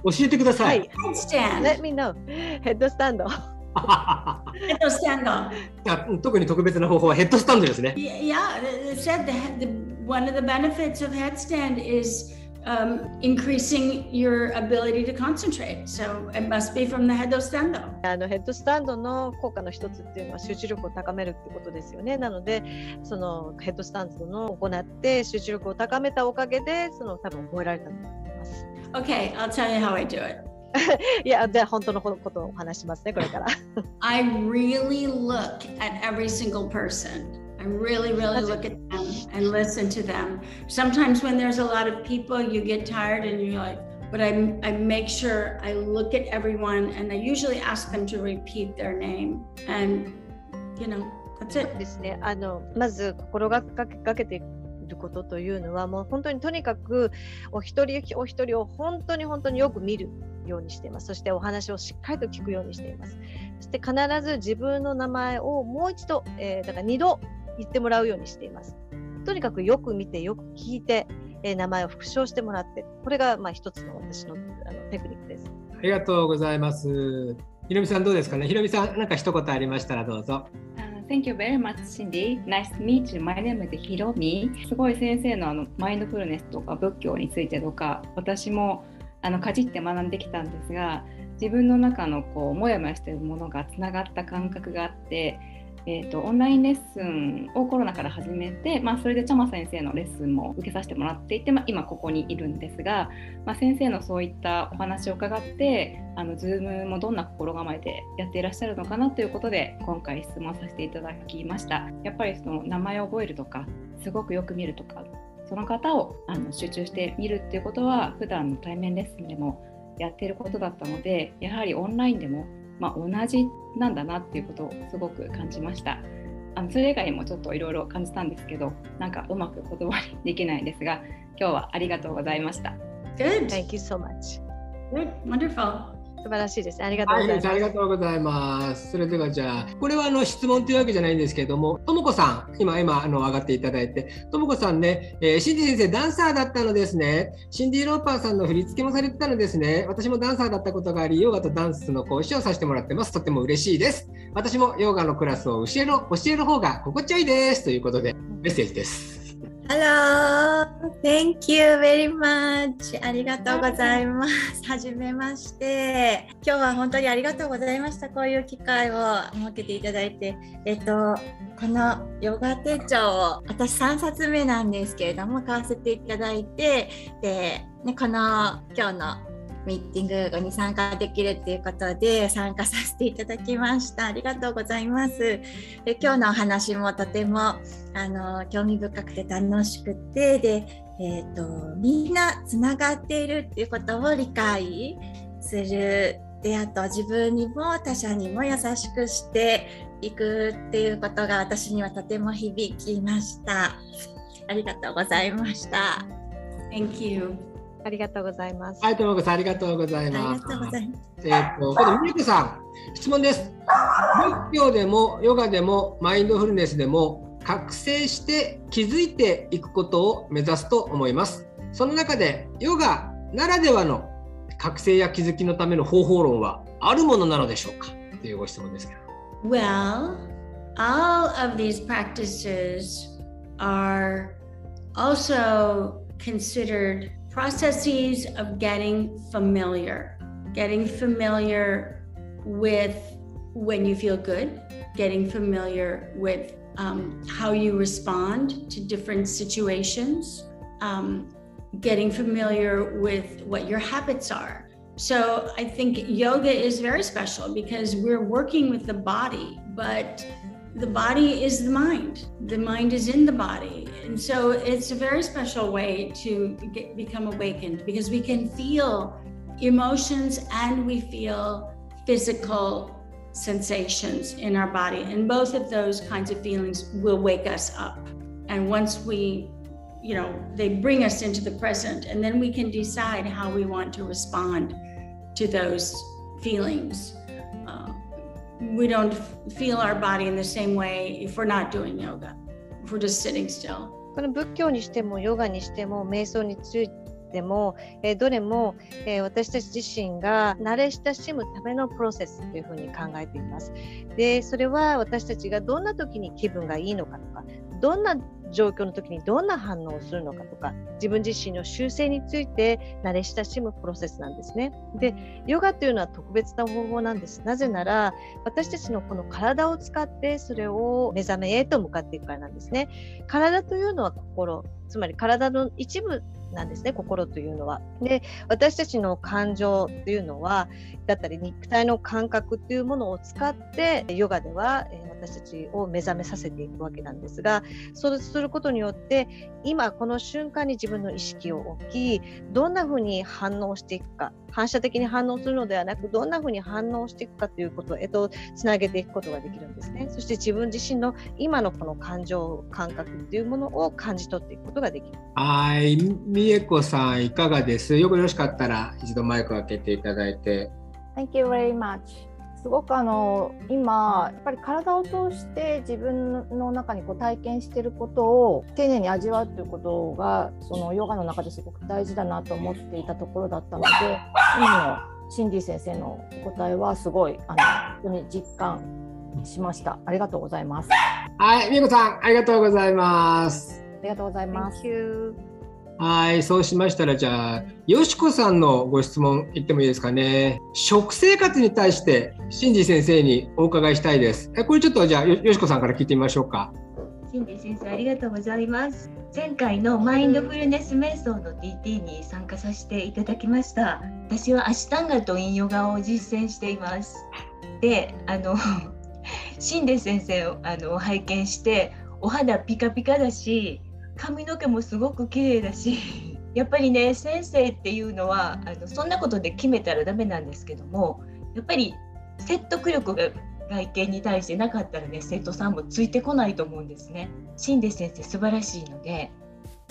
教えてください。はい. Let me know. ヘッドスタンド。Headstand. あ特に特別な方法はヘッドスタンドですね。Yeah, it said the, the one of the benefits of headstand is um, increasing your ability to concentrate. So it must be from the headstand. あのヘッドスタンドの効果の一つっていうのは集中力を高めるってことですよね。なので、そのヘッドスタンドの行って集中力を高めたおかげで、その多分覚えられたと思います。Okay, I'll tell you how I do it. いや、で本当のことをお話しますね、これから。 I really look at every single person. I really, really look at them and listen to them. Sometimes when there's a lot of people, you get tired and you're like, but I, I make sure I look at everyone and I usually ask them to repeat their name. And, you know, that's it. ですね。あのまず心がけかけていることというのは、もう本当にとにかくお一人お一人を本当に本当によく見る ようにしています。そしてお話をしっかりと聞くようにしています。そして必ず自分の名前をもう一度、えーだから二度言ってもらうようにしています。とにかくよく見て、よく聞いて、えー名前を復唱してもらって、これがまあ一つの私のあのテクニックです。ありがとうございます。ひろみさんどうですかね？ひろみさん、なんか一言ありましたらどうぞ。Uh, Thank you very much, Cindy. Nice to meet you. My name is Hiromi. すごい先生のあのマインドフルネスとか仏教についてとか、私もあのかじって学んできたんですが、自分の中のこうもやもやしているものがつながった感覚があって、えー、とオンラインレッスンをコロナから始めて、まあ、それでチャマ先生のレッスンも受けさせてもらっていて、まあ、今ここにいるんですが、まあ、先生のそういったお話を伺ってあの Zoom もどんな心構えでやっていらっしゃるのかなということで今回質問させていただきました。やっぱりその名前を覚えるとかすごくよく見るとかその方をあの集中して見るっていうことは普段の対面レッスンでもやっていることだったのでやはりオンラインでも、まあ、同じなんだなっていうことをすごく感じましたあのそれ以外にもちょっといろいろ感じたんですけどなんかうまく言葉にできないんですが今日はありがとうございました Good. Thank you so much. Good. Wonderful. 素晴らしいです。ありがとう、ございます。ありがとうございます。それではじゃあ、これはあの質問というわけじゃないんですけれども、ともこさん、今、今、あの上がっていただいて、ともこさんね、えーシンディ先生、ダンサーだったのですね。シンディ・ローパーさんの振り付けもされてたのですね。私もダンサーだったことがあり、ヨガとダンスの講師をさせてもらってます。とても嬉しいです。私もヨガのクラスを教える教える方が心地よいです。ということで、メッセージです。Hello! Thank you very much! ありがとうございます。はじめまして。今日は本当にありがとうございました。こういう機会を設けていただいて。えっと、このヨガ手帳を私3冊目なんですけれども、買わせていただいて、で、ね、この今日のミーティングに参加できるっていうことで参加させていただきました。ありがとうございます。で今日のお話もとてもあの興味深くて楽しくてで、えー、とみんなつながっているっていうことを理解するであと自分にも他者にも優しくしていくっていうことが私にはとても響きました。ありがとうございました。Thank you. ありがとうございます。はい、ともこさん、ありがとうございあります。がとうございます。えー、と今度、みゆこさん、質問です。仏教でもヨガでもマインドフルネスでも覚醒して気づいていくことを目指すと思います。その中でヨガならではの覚醒や気づきのための方法論はあるものなのでしょうか？というご質問ですけど。Well, all of these practices are also considered processes of getting familiar, getting familiar with when you feel good getting familiar with um, how you respond to different situations, um, getting familiar with what your habits are. So I think yoga is very special because we're working with the body, but the body is the mind. The mind is in the body. And so it's a very special way to get, become awakened because we can feel emotions and we feel physical sensations in our body. And both of those kinds of feelings will wake us up. And once we, you know, they bring us into the present, and then we can decide how we want to respond to those feelings. We don't feel our body in the same way if we're not doing yoga, if we're just sitting still. この仏教にしてもヨガにしても瞑想についても、えーどれも、えー私たち自身が慣れ親しむためのプロセスというふうに考えています。でそれは私たちがどんな時に気分がいいのかとかどんな状況の時にどんな反応をするのかとか自分自身の習性について慣れ親しむプロセスなんですね。でヨガというのは特別な方法なんです。なぜなら私たちのこの体を使ってそれを目覚めへと向かっていくからなんですね。体というのは心つまり体の一部なんですね心というのは。で私たちの感情というのはだったり肉体の感覚というものを使ってヨガではえ私たちを目覚めさせていくわけなんですがそうすることによって今この瞬間に自分の意識を置きどんなふうに反応していくか反射的に反応するのではなくどんなふうに反応していくかということへとつなげていくことができるんですねそして自分自身の今のこの感情感覚というものを感じ取っていくことができるはい、みえこさんいかがです？よよろしかったら一度マイクを開けていただいて。Thank you very much. すごくあの今やっぱり体を通して自分の中にこう体験していることを丁寧に味わうということがそのヨガの中ですごく大事だなと思っていたところだったので今のシンディ先生のお答えはすごいあの本当に実感しました。ありがとうございます。あはい、みえこさんありがとうございます。りがとうございます。はい、そうしましたら、じゃあ、よしこさんのご質問言ってもいいですかね。食生活に対して、シンジ先生にお伺いしたいです。えこれちょっとじゃあ、よしこさんから聞いてみましょうか。シンディ先生ありがとうございます。前回のマインドフルネス瞑想の DT に参加させていただきました。私はアシュタンガとインヨガを実践しています。で、あのシンディ先生をあの拝見してお肌ピカピカだし、髪の毛もすごく綺麗だし、やっぱりね先生っていうのはあのそんなことで決めたらダメなんですけども、やっぱり説得力が外見に対してなかったらね生徒さんもついてこないと思うんですね。シンデ先生素晴らしいので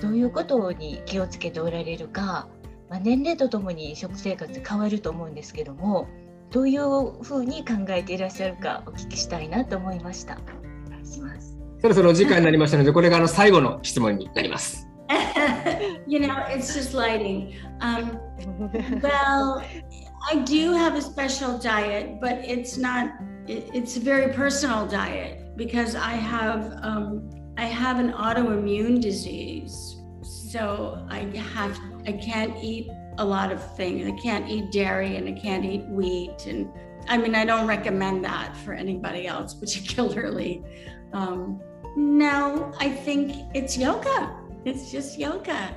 どういうことに気をつけておられるか、まあ、年齢とともに食生活変わると思うんですけどもどういうふうに考えていらっしゃるかお聞きしたいなと思いました。お願いします。そろそろお時間になりましたので、これがあの最後の質問になります。 you know, it's just lighting. Um, well, I do have a special diet, but it's not. It, it's a very personal diet because I have um, I have an autoimmune disease, so I have I can't eat a lot of things. I can't eat dairy and I can't eat wheat, and I mean I don't recommend that for anybody else particularly. Um, no, I think it's yoga. It's just yoga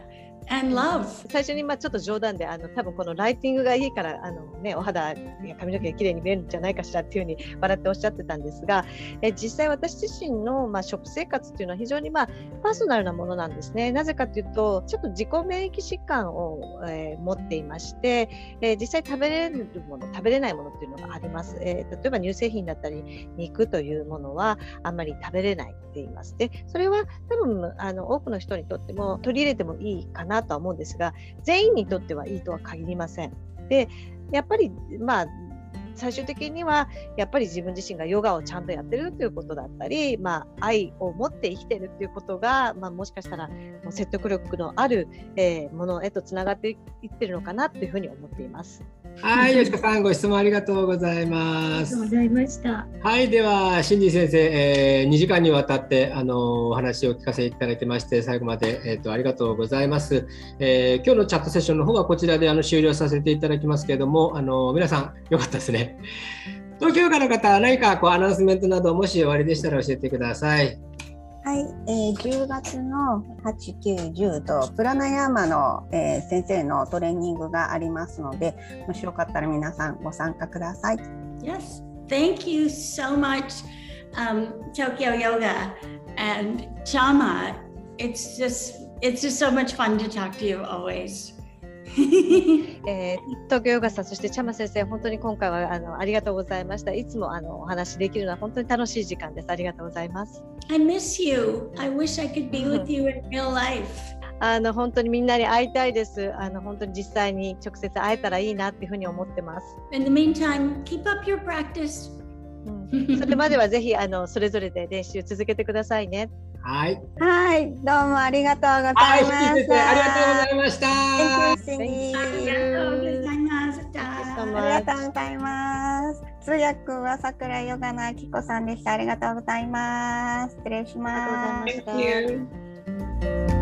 and love. 最初にまあちょっと冗談であの多分このライティングがいいからあの、ね、お肌や髪の毛が綺麗に見えるんじゃないかしらっていうふうに笑っておっしゃってたんですがえ実際私自身の、まあ、食生活っていうのは非常に、まあ、パーソナルなものなんですね。なぜかというとちょっと自己免疫疾患を、えー持っていまして、えー実際食べれるもの食べれないものっていうのがあります。えー例えば乳製品だったり肉というものはあんまり食べれないって言います。でそれは多分あの多くの人にとっても取り入れてもいいかなとは思うんですが全員にとってはいいとは限りません。でやっぱりまあ最終的にはやっぱり自分自身がヨガをちゃんとやってるということだったり、まあ、愛を持って生きてるっていうことが、まあ、もしかしたらもう説得力のある、えーものへとつながっていってるのかなというふうに思っています。はい、よしこさん、ご質問ありがとうございあますりがとう。ございました。はい、では、シンディ先生、えー、2時間にわたってあのお話を聞かせていただきまして、最後まで、えー、とありがとうございます、えー今日のチャットセッションの方はこちらであの終了させていただきますけれども、あの皆さん、よかったですね。東京からの方、何かこうアナウンスメントなど、もし終わりでしたら教えてください。はい、えー、10月の8、9、10とプラナヤーマの、えー、先生のトレーニングがありますので、もしよかったら皆さんご参加ください。Yes, thank you so much, um, Tokyo Yoga and Chama. It's just it's just so much fun to talk to you always. えー、東京ヨガさん、そしてチャマ先生、本当に今回はあのありがとうございました。いつもあのお話できるのは本当に楽しい時間です。ありがとうございます。I miss you. I wish I could be with you in real life. あの本当にみんなに会いたいです。あの本当に実際に直接会えたらいいなっていうふうに思ってます。In the meantime, keep up your practice. それまではぜひあのそれぞれで練習続けてくださいね。はい。はい、どうもありがとうございました。ありがとうございました。ありがとうございました。ありがとうございます。通訳は桜ヨガのあきこさんでした。ありがとうございます。失礼します。